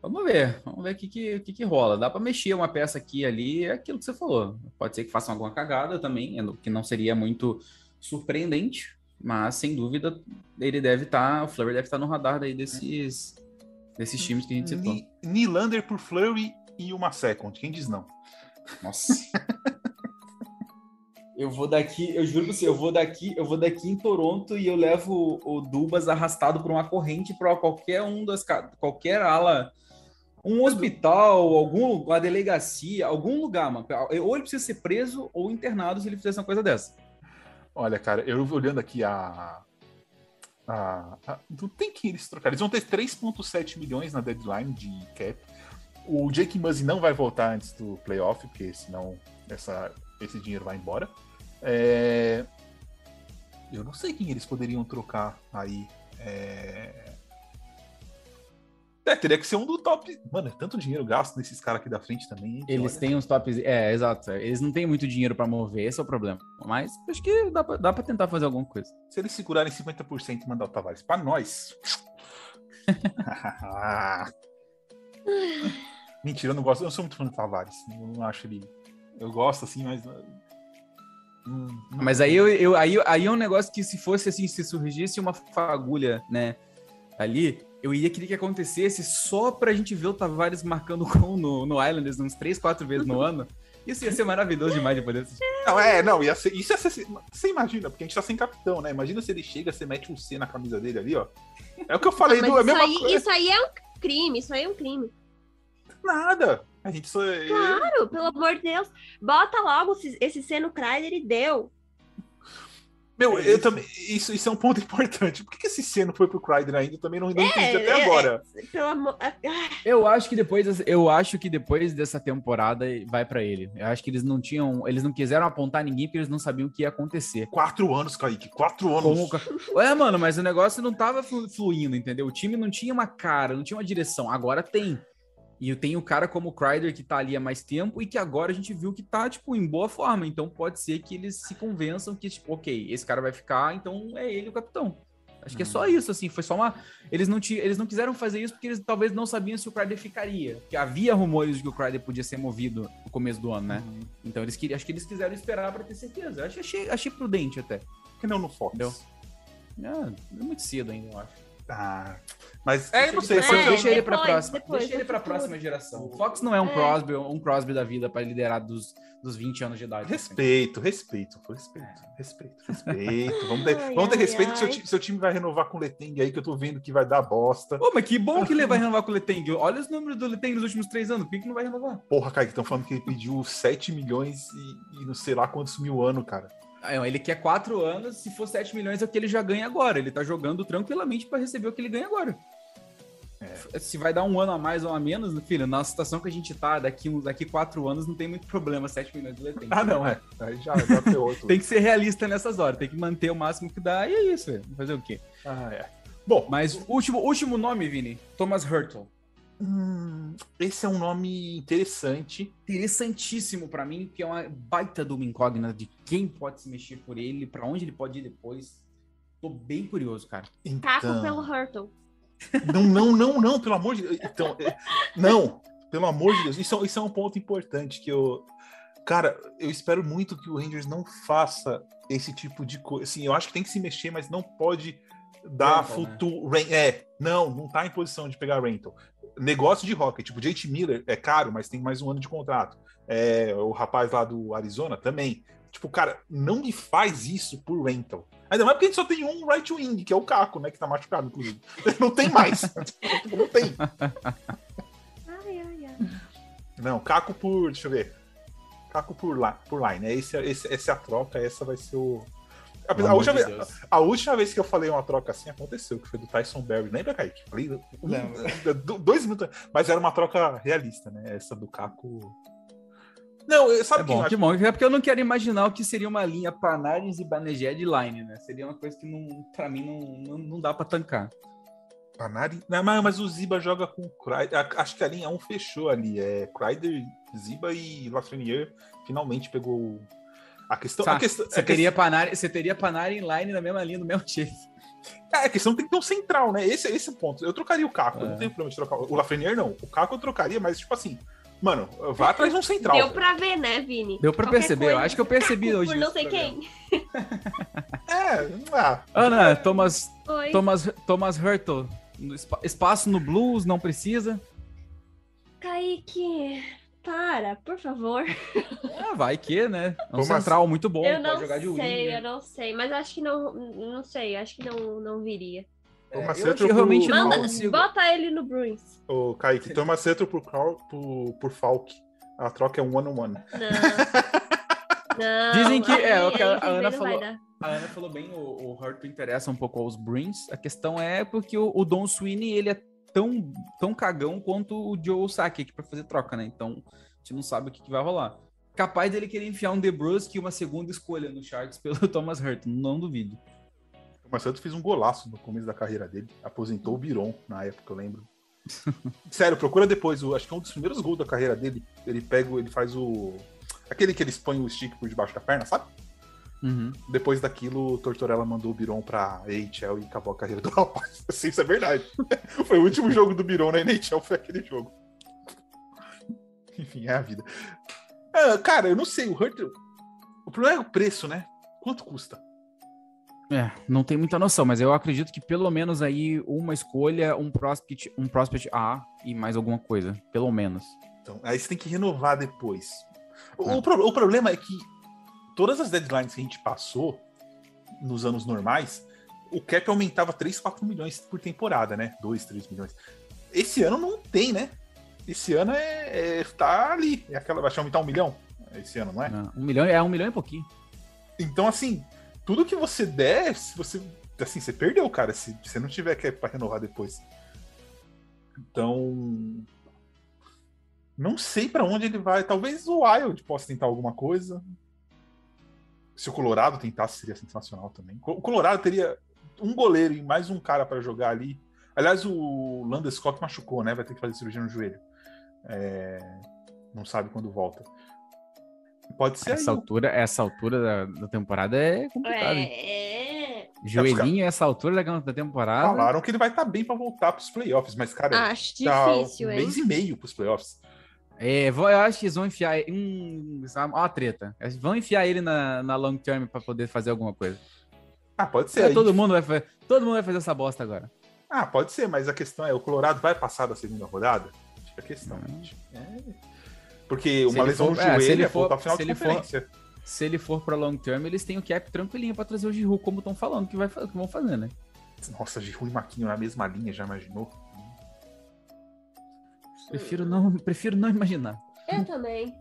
Vamos ver, vamos ver o que, que, que, que rola. Dá pra mexer uma peça aqui ali, é aquilo que você falou. Pode ser que façam alguma cagada também, é que não seria muito surpreendente, mas sem dúvida ele deve estar, o Fleury deve estar no radar daí desses, desses times que a gente citou. Nylander por Flurry e uma second. Quem diz não? Nossa. *laughs* Eu vou daqui, eu juro pra você, eu vou daqui, eu vou daqui em Toronto e eu levo o, o Dubas arrastado por uma corrente para qualquer um das qualquer ala, um hospital, algum uma delegacia, algum lugar, mano. Ou ele precisa ser preso ou internado se ele fizesse uma coisa dessa. Olha, cara, eu olhando aqui a, Ah, ah, não tem que eles trocar. Eles vão ter 3,7 milhões na deadline de cap. O Jake Muzzy não vai voltar antes do playoff, porque senão essa, esse dinheiro vai embora. É, Eu não sei quem eles poderiam trocar aí. É... é, teria que ser um do top. Mano, é tanto dinheiro gasto nesses caras aqui da frente também. Eles olha- têm uns tops. É, exato. Eles não têm muito dinheiro pra mover, esse é o problema. Mas acho que dá pra, dá pra tentar fazer alguma coisa. Se eles segurarem 50% e mandar o Tavares pra nós. *laughs* Mentira, eu não gosto. Eu não sou muito fã do Tavares. Eu não acho ele. Eu gosto assim, mas. Hum, não- Mas aí, eu, eu- aí, aí é um negócio que se fosse assim, se surgisse uma fagulha, né, ali, eu ia querer que acontecesse só pra gente ver o Tavares marcando *laughs* gol no, no Islanders uns 3, 4 vezes no ano. Isso ia ser maravilhoso demais de poder assistir. Não, é, não, ia ser, isso ia ser. Você imagina, porque a gente tá sem capitão, né? Imagina se ele chega, você mete um C na camisa dele ali, ó. É o que eu falei, Mas do, é isso, mesma aí, coisa. isso aí é um crime, isso aí é um crime. Nada. A gente só. Claro, pelo amor de Deus. Bota logo esse, esse C no Kreider e deu. Meu, É eu isso. também. Isso, isso é um ponto *laughs* importante. Por que, que esse C não foi pro Cryder ainda? Eu também não, não entendi até é, agora. Pelo amor. ah, Eu acho que depois, dessa- eu acho que depois dessa temporada vai pra ele. Eu acho que eles não tinham, eles não quiseram apontar ninguém porque eles não sabiam o que ia acontecer. Quatro anos, Kaique. Quatro anos. Como... É, mano, mas o negócio não tava flu- fluindo, entendeu? O time não tinha uma cara, não tinha uma direção. Agora tem. E tem o cara como o Kreider que tá ali há mais tempo e que agora a gente viu que tá, tipo, em boa forma. Então pode ser que eles se convençam que, tipo, ok, esse cara vai ficar, então é ele o capitão. Acho que é só isso, assim, foi só uma. Eles não, ti- eles não quiseram fazer isso porque eles talvez não sabiam se o Kreider ficaria. Porque havia rumores de que o Kreider podia ser movido no começo do ano, né? Uhum. Então eles queriam, acho que eles quiseram esperar pra ter certeza. Achei, achei, achei prudente até. Por que não no Fox? Entendeu? Ah, é muito cedo ainda, eu acho. Ah, mas é, não sei. É, deixa ele pra depois, próxima. depois, deixa ele futuro. próxima geração. O Fox não é um É. Crosby, um Crosby da vida pra liderar dos, dos 20 anos de idade. assim. Respeito, respeito, pô, respeito, respeito, respeito. Vamos ter, Ai, vamos ter ai, respeito que seu, ai. ti- seu time vai renovar com o Leteng aí, que eu tô vendo que vai dar bosta. Pô, mas que bom que ele vai renovar com o Leteng. Olha os números do Leteng nos últimos três anos. Por que, que não vai renovar? Porra, Kaique, estão falando que ele pediu 7 milhões e, e não sei lá quantos mil anos, cara. Ah, Ele quer quatro anos, se for 7 milhões é o que ele já ganha agora. Ele tá jogando tranquilamente pra receber o que ele ganha agora. Se vai dar um ano a mais ou a menos, filho, na situação que a gente tá, daqui, uns- daqui quatro anos não tem muito problema, 7 milhões de Leteng. Ah, não, é. Aí já, já ferrou tudo. *laughs* Tem que ser realista nessas horas, tem que manter o máximo que dá, e é isso, velho. fazer o quê? Ah, é. Bom, Mas último, último nome, Vini, Thomas Hurtle. Hum, esse é um nome interessante. Interessantíssimo pra mim, que é uma baita de uma incógnita de quem pode se mexer por ele, pra onde ele pode ir depois. Tô bem curioso, cara. Caco Então, pelo Hurtle. Não, não, não, não, pelo amor de Deus. Então, é, não, pelo amor de Deus. Isso, é- isso é um ponto importante que eu. Cara, eu espero muito que o Rangers não faça esse tipo de coisa. Assim, eu acho que tem que se mexer, mas não pode dar Rental, né? futuro. ren- É, não, não tá em posição de pegar rental. Negócio de rocket, tipo, JT Miller é caro, mas tem mais um ano de contrato. É, o rapaz lá do Arizona também. Tipo, cara, não me faz isso por rental. Ainda mais porque a gente só tem um right wing, que é o Caco, né? Que tá machucado, inclusive. *laughs* Não tem mais. *laughs* Não tem. Ai, ai, ai. Não, Caco por. Deixa eu ver. Caco por, lá, por line, né? Esse, esse, essa é a troca, essa vai ser o. A, Pelo a última de vez, a última vez que eu falei uma troca assim aconteceu, que foi do Tyson Berry. Lembra, Kaique? Falei, um- do- dois minutos. Mas era uma troca realista, né? Essa do Caco. Não, eu- sabe É bom, que bom. É porque eu não quero imaginar o que seria uma linha Panares e Banegé de line, né? Seria uma coisa que, não, pra mim, não, não, não dá pra tancar. Panari? Não, mas, mas o Ziba joga com o Kreider. Acho que a linha 1 fechou ali. É Kreider, Ziba e Lafreniere finalmente pegou o- a questão. Tá, a questão Você a teria, Panari, você teria Panari em line na mesma linha, do mesmo jeito. *laughs* É, a questão tem que ter um central, né? Esse, esse é o ponto. Eu trocaria o Caco, eu É. não tenho problema de trocar. O Lafreniere não. O Caco eu trocaria, mas tipo assim, mano, vá atrás de um central. Deu pra ver, né, Vini? Deu pra Qualquer perceber, eu coisa, acho que eu percebi Caco hoje. Por não sei programa. quem. *laughs* É, ah, Ana, Thomas, Oi. Thomas, Thomas Hurtle. Espaço no blues, não precisa. Kaique, para, por favor. *laughs* Ah, vai que, né? É um Como central muito bom, eu pode não jogar de wing. sei, né? eu não sei. Mas acho que não. Não sei, acho que não, não viria. Toma É, eu, pro- realmente não Manda, consigo. bota ele no Bruins. o Kaique, toma centro por, por, por Falk. A troca é um one on one. Não. *laughs* Não. Dizem que- é, aí- o que a- aí a Ana não falou-. A Ana falou bem, o, o Hurt interessa um pouco aos Bruins. A questão é porque o, o Don Sweeney, ele é tão, tão cagão quanto o Joe Saki aqui pra fazer troca, né? Então, a gente não sabe o que, que vai rolar. Capaz dele querer enfiar um DeBrusque e uma segunda escolha no Sharks *laughs* pelo Thomas Hurt, não duvido. O Marcelo fez um golaço no começo da carreira dele. Aposentou o Biron na época, eu lembro. *laughs* Sério, procura depois. O, acho que é um dos primeiros gols da carreira dele. Ele pega, ele faz o. Aquele que eles põem o stick por debaixo da perna, sabe? Uhum. Depois daquilo, o Tortorella mandou o Biron pra AHL e acabou a carreira do rapaz. *laughs* Assim, isso é verdade. *laughs* foi o último jogo do Biron na NHL, foi aquele jogo. *laughs* Enfim, é a vida. Ah, cara, eu não sei, o Hunter. O problema é o preço, né? Quanto custa? É, não tem muita noção, mas eu acredito que pelo menos aí uma escolha, um prospect, um prospect A e mais alguma coisa, pelo menos. Então, aí você tem que renovar depois. O, É. o pro- o problema é que todas as deadlines que a gente passou nos anos normais, o cap aumentava 3, 4 milhões por temporada, né? 2, 3 milhões. Esse ano não tem, né? Esse ano é, é tá ali. É aquela, vai aumentar um milhão esse ano, não é? Não, Um milhão é um milhão e pouquinho. Então, assim, tudo que você der, se você. Assim, você perdeu, cara, se você não tiver cap pra renovar depois. Então. Não sei pra onde ele vai. Talvez o Wild possa tentar alguma coisa. Se o Colorado tentasse, seria sensacional também. O Colorado teria um goleiro e mais um cara pra jogar ali. Aliás, o Landeskog machucou, né? Vai ter que fazer cirurgia no joelho. É, Não sabe quando volta. Pode ser Essa aí. altura, essa altura da, da temporada é complicado. hein? É. Joelhinho, essa altura da, da temporada. Falaram que ele vai estar bem pra voltar pros playoffs, mas, cara, Acho tá difícil, um hein? mês e meio pros playoffs. É, vou- eu acho que eles vão enfiar. Hum, ó a treta. Vão enfiar ele na, na long term pra poder fazer alguma coisa. Ah, pode ser. É, todo, mundo vai, fa- todo mundo vai fazer essa bosta agora. Ah, pode ser, mas a questão é, o Colorado vai passar da segunda rodada? A questão, Hum. gente. É. Porque uma lesão for- no é, se joelho ele é for- ao final se de ele for- conferência. Se ele for pra long term, eles têm o cap tranquilinho pra trazer o Giroud, como estão falando que, vai, que vão fazer, né? Nossa, Giru e Maquinho na mesma linha, já imaginou? Prefiro não, *laughs* prefiro não imaginar. Eu também.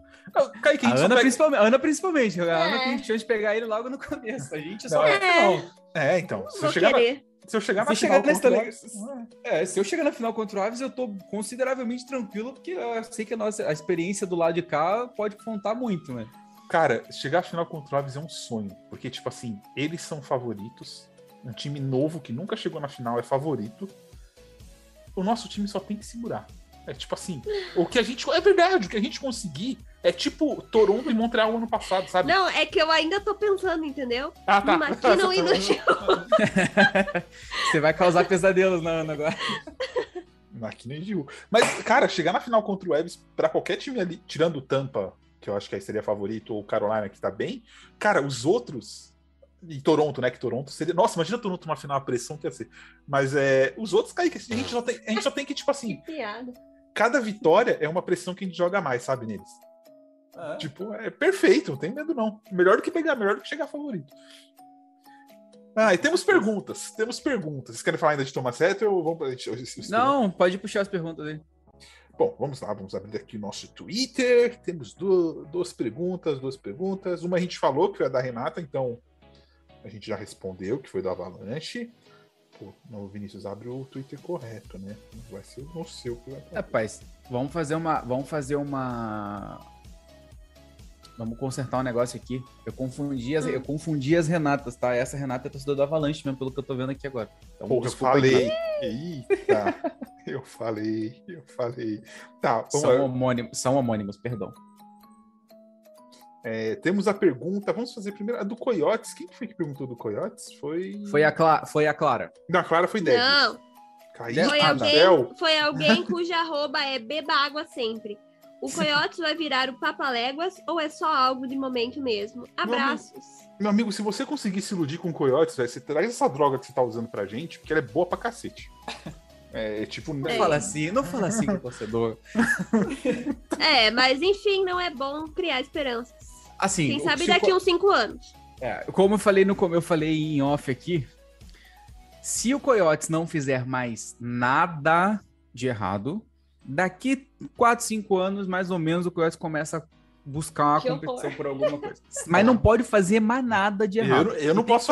Kaique, a A Ana, pega- principalmente, a Ana principalmente. A Ana É. tem chance de pegar ele logo no começo. A gente só final. É, então. Se eu, chegar na, se eu chegar Se na chegar final nessa contra o liga- Aves- É, se eu chegar na final contra o Aves, eu tô consideravelmente tranquilo, porque eu sei que a nossa a experiência do lado de cá pode contar muito, né? Cara, chegar à final contra o Aves é um sonho. Porque, tipo assim, eles são favoritos. Um time novo que nunca chegou na final é favorito. O nosso time só tem que segurar. É tipo assim, o que a gente. É verdade, o que a gente conseguir é tipo Toronto e Montreal ano passado, sabe? Não, é que eu ainda tô pensando, entendeu? ah, No Maquino e no Gil. Você vai causar pesadelos na Ana agora. Aqui nem Gil. Mas, cara, chegar na final contra o Evs, pra qualquer time ali, tirando o Tampa, que eu acho que aí seria favorito, ou o Carolina, que tá bem, cara, os outros. E Toronto, né? Que Toronto seria. Nossa, imagina Toronto numa final, a pressão que ia ser. Mas é. Os outros, que a gente só tem, a gente só tem que, tipo assim, Que piada. Cada vitória é uma pressão que a gente joga mais, sabe, neles. Tipo, é perfeito, não tem medo não. Melhor do que pegar, melhor do que chegar favorito. Ah, e temos perguntas. Temos perguntas. Vocês querem falar ainda de Thomas Hettel ou vamos pra Não, pode puxar as perguntas aí. Bom, vamos lá, vamos abrir aqui o nosso Twitter. Temos du- duas perguntas, duas perguntas. Uma a gente falou que foi a da Renata, então a gente já respondeu, que foi do Avalanche. Pô, não, Vinícius abre o Twitter correto, né? Vai ser o seu que vai Rapaz, vamos fazer uma. Vamos fazer uma. Vamos consertar um negócio aqui. Eu confundi as, eu confundi as Renatas, tá? Essa Renata é torcedora do Avalanche mesmo, pelo que eu tô vendo aqui agora. Então, Porra, eu desculpa aí. falei. Eita, eu falei, eu falei. Tá, São lá. homônimos, são homônimos, perdão. É, temos a pergunta, vamos fazer primeiro a do Coyotes. Quem foi que perguntou do Coyotes? Foi. Foi a, Cla foi a Clara. Não, a Clara foi Deb. Não, Kaique foi alguém, foi alguém cuja arroba é beba água sempre. O Coyotes vai virar o Papaléguas ou é só algo de momento mesmo? Abraços. Meu amigo, se você conseguir se iludir com coiotes, velho, você traz essa droga que você tá usando pra gente, porque ela é boa pra cacete. *laughs* É tipo. Não É. fala assim, não fala assim com o torcedor. *laughs* É, mas enfim, não é bom criar esperanças. Assim, Quem sabe se daqui uns cinco anos. É, como eu falei no como eu falei em off aqui, se o Coyotes não fizer mais nada de errado, daqui 4, 5 anos, mais ou menos, o Coyotes começa a buscar uma Que competição horror. por alguma *laughs* coisa. Mas não pode fazer mais nada de Eu, errado. não- eu não posso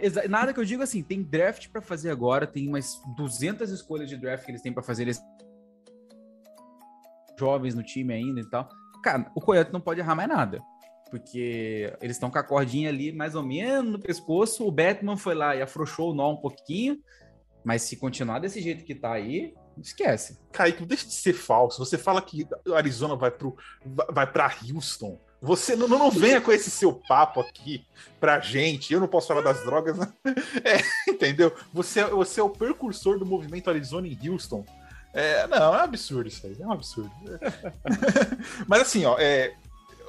exa- Nada que eu digo assim, tem draft pra fazer agora, tem umas 200 escolhas de draft que eles têm pra fazer. Eles jovens no time ainda e tal. Cara, o Coyote não pode errar mais nada. Porque eles estão com a cordinha ali mais ou menos no pescoço. O Batman foi lá e afrouxou o nó um pouquinho. Mas se continuar desse jeito que tá aí, esquece. Kaique, deixa de ser falso. Você fala que Arizona vai pro vai- para Houston. Você não, não venha com esse seu papo aqui pra gente. Eu não posso falar das drogas. né? *laughs* É, entendeu? Você, é- você é o precursor do movimento Arizona em Houston. É, não, é um absurdo isso aí. É um absurdo. *laughs* Mas assim, ó, é,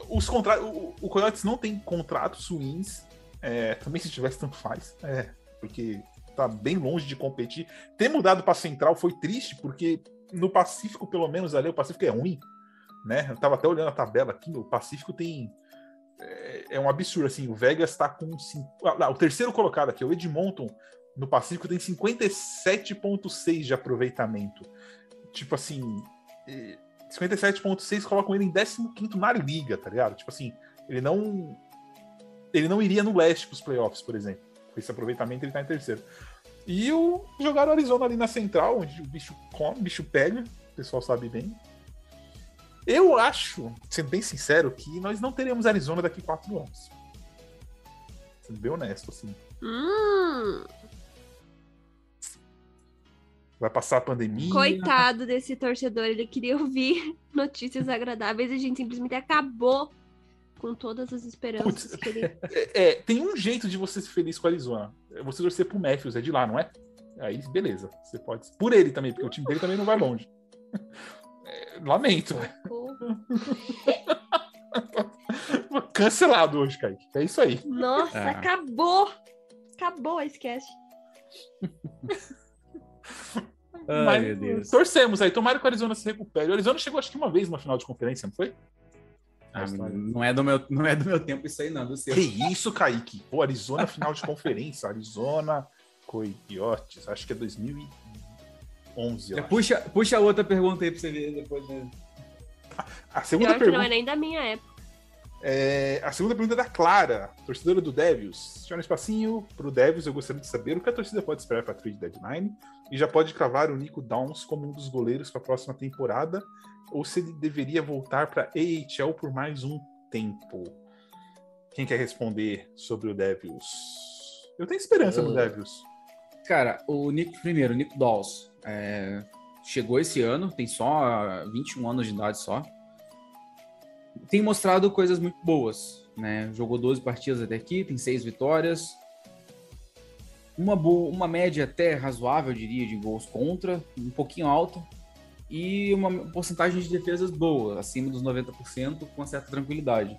os contratos. O, o Coyotes não tem contratos ruins. É, também se tivesse, tanto faz. É, porque tá bem longe de competir. Ter mudado para Central foi triste, porque no Pacífico, pelo menos ali, o Pacífico é ruim, né? Eu tava até olhando a tabela aqui, o Pacífico tem. É, é um absurdo, assim. O Vegas tá com. ah, lá, o terceiro colocado aqui, o Edmonton, no Pacífico, tem 57,6 de aproveitamento. Tipo assim. eh, 57,6 colocam ele em 15 na liga, tá ligado? Tipo assim, ele não. Ele não iria no leste pros playoffs, por exemplo. Com esse aproveitamento, ele tá em terceiro. E o jogaram Arizona ali na central, onde o bicho come, o bicho pega, o pessoal sabe bem. Eu acho, sendo bem sincero, que nós não teremos Arizona daqui quatro anos. Sendo bem honesto, assim. Hum, Vai passar a pandemia. coitado desse torcedor, ele queria ouvir *laughs* notícias agradáveis e a gente simplesmente acabou com todas as esperanças Putz. que ele. *laughs* É, é, tem um jeito de você ser feliz com a Arizona. É você torcer pro Matthews, é de lá, não é? Aí, beleza. Você pode. Por ele também, porque o time dele também não vai longe. É, lamento. *laughs* Cancelado hoje, Kaique. É isso aí. Nossa, Ah. acabou! Acabou esse cast. Ai, Mas, meu Deus. Torcemos aí. Tomara que o Arizona se recupere. O Arizona chegou acho que uma vez na final de conferência, não foi? Ah, não, é do meu, não é do meu tempo isso aí, não. Do seu. Que isso, Kaique? Pô, Arizona final de conferência. Arizona Coyotes. Acho que é 2011. Eu Já acho. puxa, puxa a outra pergunta aí pra você ver depois. Né? A segunda que não pergunta. é nem da minha época. É, a segunda pergunta é da Clara, torcedora do Devils. Um espacinho pro Devils, eu gostaria de saber o que a torcida pode esperar para a trade deadline e já pode cravar o Nico Downs como um dos goleiros para a próxima temporada ou se ele deveria voltar para AHL por mais um tempo. Quem quer responder sobre o Devils? Eu tenho esperança no Eu- Devils. Cara, o Nico, primeiro, o Nico Dawes, é, chegou esse ano, tem só 21 anos de idade só. Tem mostrado coisas muito boas, né? Jogou 12 partidas até aqui, tem 6 vitórias. Uma, boa, uma média até razoável, eu diria, de gols contra, um pouquinho alta. E uma porcentagem de defesas boa, acima dos 90%, com certa tranquilidade.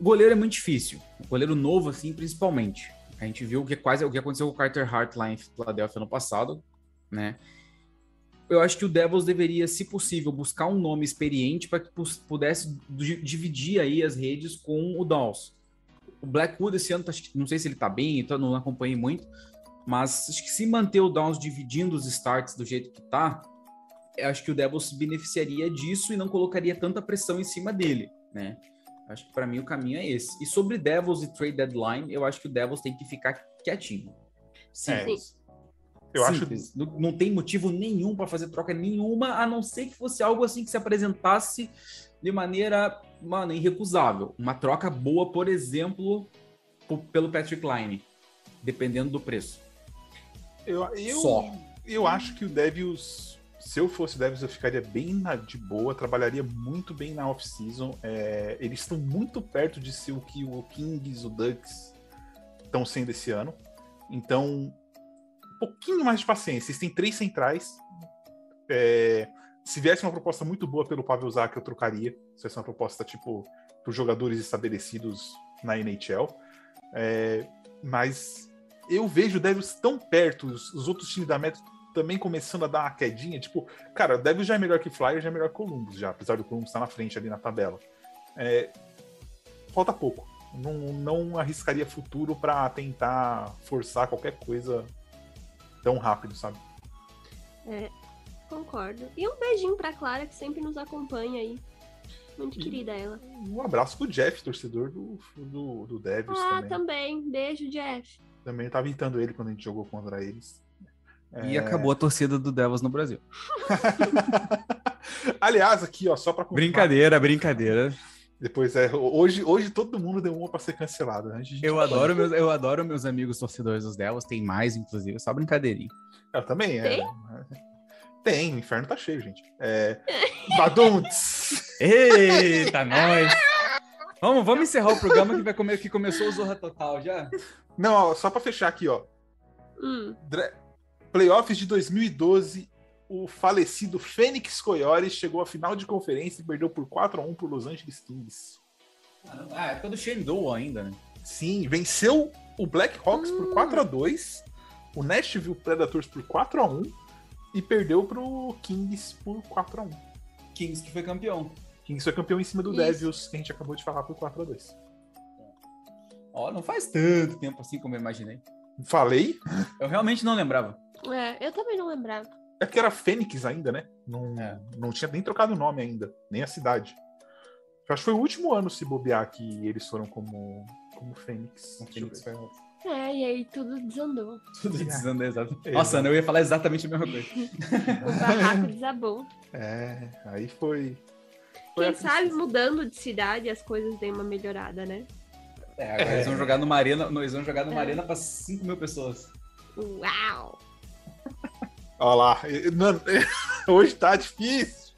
O goleiro é muito difícil. O goleiro novo, assim, principalmente. A gente viu o que quase o que aconteceu com o Carter Hart lá em Philadelphia ano passado, né? Eu acho que o Devils deveria, se possível, buscar um nome experiente para que pudesse di- dividir aí as redes com o Dawes. O Blackwood esse ano, tá- não sei se ele tá bem, então não acompanhei muito, mas acho que se manter o Downs dividindo os starts do jeito que tá, eu acho que o Devils se beneficiaria disso e não colocaria tanta pressão em cima dele, né? Acho que para mim o caminho é esse. E sobre Devils e trade deadline, eu acho que o Devils tem que ficar quietinho. Simples. Eu acho Simples. Não, não tem motivo nenhum para fazer troca nenhuma, a não ser que fosse algo assim que se apresentasse de maneira, mano, irrecusável. Uma troca boa, por exemplo, pelo Patrick Line, dependendo do preço. Eu, eu, Só. eu acho que o Devils, se eu fosse Devils, eu ficaria bem na- de boa, trabalharia muito bem na off-season. É, eles estão muito perto de ser o que o Kings, o Ducks estão sendo esse ano. Então, pouquinho mais de paciência. Eles têm três centrais. É, se viesse uma proposta muito boa pelo Pavel Zak, eu trocaria. Se fosse uma proposta, tipo, para jogadores estabelecidos na NHL. É, mas eu vejo o Devils tão perto, os, os outros times da Metro também começando a dar uma quedinha. Tipo, cara, o Devils já é melhor que Flyers, já é melhor que Columbus, já, apesar do Columbus estar na frente ali na tabela. É, falta pouco. Não, não arriscaria futuro para tentar forçar qualquer coisa tão rápido, sabe? Concordo. E um beijinho pra Clara, que sempre nos acompanha aí. Muito querida ela. Um abraço pro Jeff, torcedor do, do, do Devils Ah, também. também. Beijo, Jeff. Também tava irritando ele quando a gente jogou contra eles. E É. acabou a torcida do Devils no Brasil. *laughs* *laughs* Aliás, aqui, ó, só pra confirmar, Brincadeira, brincadeira. Depois é. Hoje, hoje todo mundo deu uma pra ser cancelado. Né? Eu adoro, meus, eu adoro meus amigos torcedores dos Devils. Tem mais, inclusive, só brincadeirinha. Eu também, é. Tem? O inferno tá cheio, gente. É. Badunts! *laughs* Eita, nós! Vamos, vamos encerrar o programa que, vai comer, que começou o Zorra Total já? Não, ó, só pra fechar aqui, ó. Hum. Dra- Playoffs de 2012, o falecido Fênix Coyotes chegou à final de conferência e perdeu por 4x1 pro Los Angeles Kings. Ah, é época do Shane Doe ainda, né? Sim, venceu o Blackhawks por Hum. 4x2, o Nashville Predators por 4x1 e perdeu pro Kings por 4x1. Kings que foi campeão. Kings foi campeão em cima do Isso. Devils, que a gente acabou de falar, por 4x2. Ó, não faz tanto tempo assim como eu imaginei. Falei? Eu realmente não lembrava. É, eu também não lembrava. É porque era Fênix ainda, né? Não, É. não tinha nem trocado o nome ainda, nem a cidade. Eu acho que foi o último ano se bobear que eles foram como, como Fênix. Eu ver. É, e aí tudo desandou. *laughs* Tudo É. dizendo exato. É. Nossa, Ana, eu ia falar exatamente a mesma coisa. *laughs* O barraco desabou. É, aí foi. foi Quem sabe mudando de cidade as coisas deem uma melhorada, né? É, agora eles vão jogar numa arena, eles vão jogar numa É. arena pra 5 mil pessoas. Uau! Olha lá. *laughs* hoje tá difícil.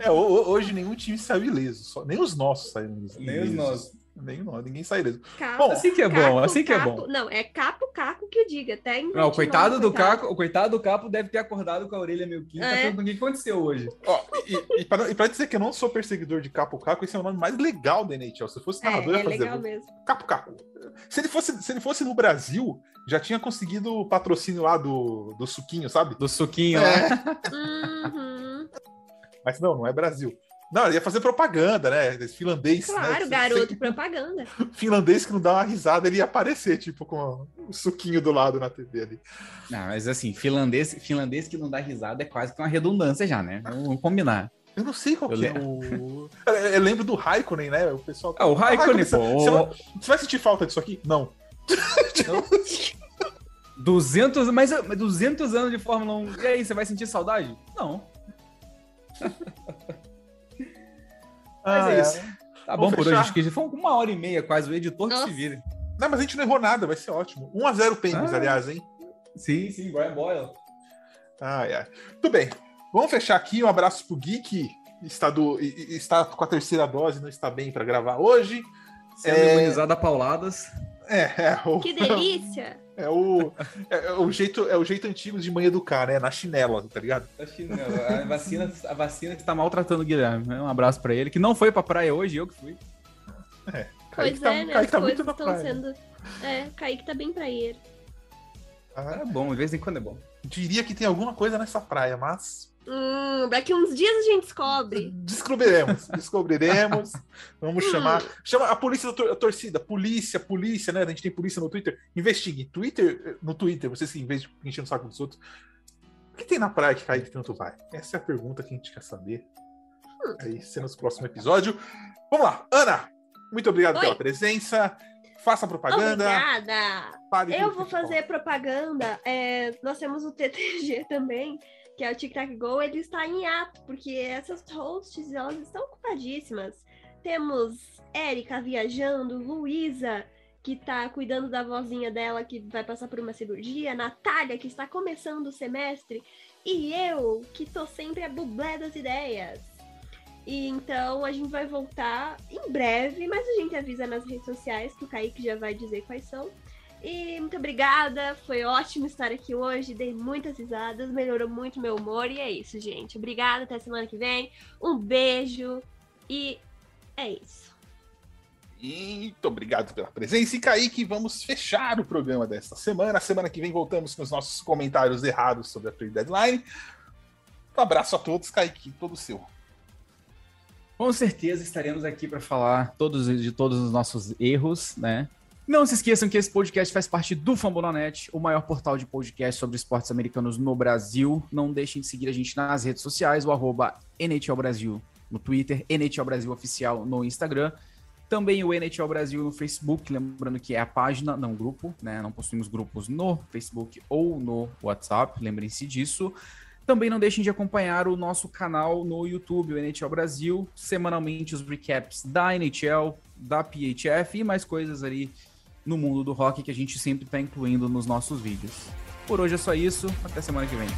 É, ho- ho- hoje nenhum time saiu ileso. Só, nem os nossos saíram ilesos. Nem os nossos. Nem nós, ninguém saiu ileso. Bom, Assim que é bom, capo, assim que é bom. Não, é capo, caco que eu diga. Até em Não, o 29, coitado do coitado. Caco, o coitado do Capo deve ter acordado com a orelha meio quinta, É. perguntando o que aconteceu hoje. Ó, e, e, pra, e pra dizer que eu não sou perseguidor de Capo Caco, esse é o nome mais legal da NHL. Se eu fosse É, narrador, é ia fazer legal mesmo. Capo Caco. Se ele, fosse, se ele fosse no Brasil, já tinha conseguido o patrocínio lá do, do suquinho, sabe? Do suquinho lá. É, Uhum. mas não, não é Brasil. Não, ele ia fazer propaganda, né? Finlandês. Claro, né? garoto, propaganda. Finlandês que não dá uma risada, ele ia aparecer, tipo, com o suquinho do lado na TV ali. Não, mas assim, finlandês, finlandês que não dá risada é quase que uma redundância já, né? Vamos combinar. Eu não sei qual Eu que é o. Eu, lembro do Raikkonen, né? O pessoal. Ah, o Raikkonen, você- pô. Você, você vai sentir falta disso aqui? Não. 200, mas mas 200 anos de Fórmula 1. E aí, você vai sentir saudade? Não. *laughs* Mas Ah, é isso. Tá bom Vamos por fechar. hoje, que foi uma hora e meia quase. O editor que Nossa. se vire. Não, mas a gente não errou nada, vai ser ótimo. 1x0 Penguins, Ah. aliás, hein? Sim, sim, Brian Boyle. Ai, ai. Tudo bem. Vamos fechar aqui. Um abraço pro Gui, que está, do, está com a terceira dose, não está bem para gravar hoje. Sendo É. imunizado a pauladas. É, é o, Que delícia! *laughs* é o, é, é o jeito, é o jeito antigo de mãe educar, né? Na chinela, tá ligado? Que não, a vacina, a vacina que tá maltratando o Guilherme. Um abraço pra ele, que não foi pra praia hoje, eu que fui. Pois tá, é, né? Kaique As tá coisas muito na estão praia. sendo. É, Kaique tá bem praieiro. Ah, É bom, de vez em quando é bom. diria que tem alguma coisa nessa praia, mas Hum, daqui uns dias a gente descobre. descobriremos. Descobriremos. Vamos Hum. chamar. *laughs* Chama a polícia da tor- a torcida. Polícia, polícia, né? A gente tem polícia no Twitter. Investigue. Twitter, no Twitter, você se em vez de encher no saco dos outros. O que tem na praia que Kaique tanto vai? Essa é a pergunta que a gente quer saber. Aí, sendo no próximo episódio. Vamos lá, Ana! Muito obrigado Oi. pela presença. Faça propaganda. Obrigada! Eu vou fazer propaganda. é, nós temos o TTG também, que é o Tic Tac Go. Ele está em ato, porque essas hosts elas estão ocupadíssimas. Temos Érica viajando, Luísa, que está cuidando da vozinha dela, que vai passar por uma cirurgia, Natália, que está começando o semestre, e eu, que tô sempre a dublé das ideias. E então a gente vai voltar em breve, mas a gente avisa nas redes sociais, que o Kaique já vai dizer quais são. E muito obrigada, foi ótimo estar aqui hoje, dei muitas risadas, melhorou muito meu humor e é isso, gente. Obrigada, até semana que vem. Um beijo e é isso. Muito obrigado pela presença. E Kaique, vamos fechar o programa desta semana. Semana que vem voltamos com os nossos comentários errados sobre a trade deadline. Um abraço a todos, Kaique, todo seu. Com certeza estaremos aqui para falar todos, de todos os nossos erros, né? Não se esqueçam que esse podcast faz parte do Fambonanet, o maior portal de podcast sobre esportes americanos no Brasil. Não deixem de seguir a gente nas redes sociais, o arroba NHL Brasil no Twitter, NHL Brasil Oficial no Instagram. Também o NHL Brasil no Facebook, lembrando que é a página, não grupo, né? Não possuímos grupos no Facebook ou no WhatsApp, lembrem-se disso. Também não deixem de acompanhar o nosso canal no YouTube, o NHL Brasil, semanalmente os recaps da NHL, da PHF e mais coisas ali no mundo do rock que a gente sempre está incluindo nos nossos vídeos. Por hoje é só isso, até semana que vem.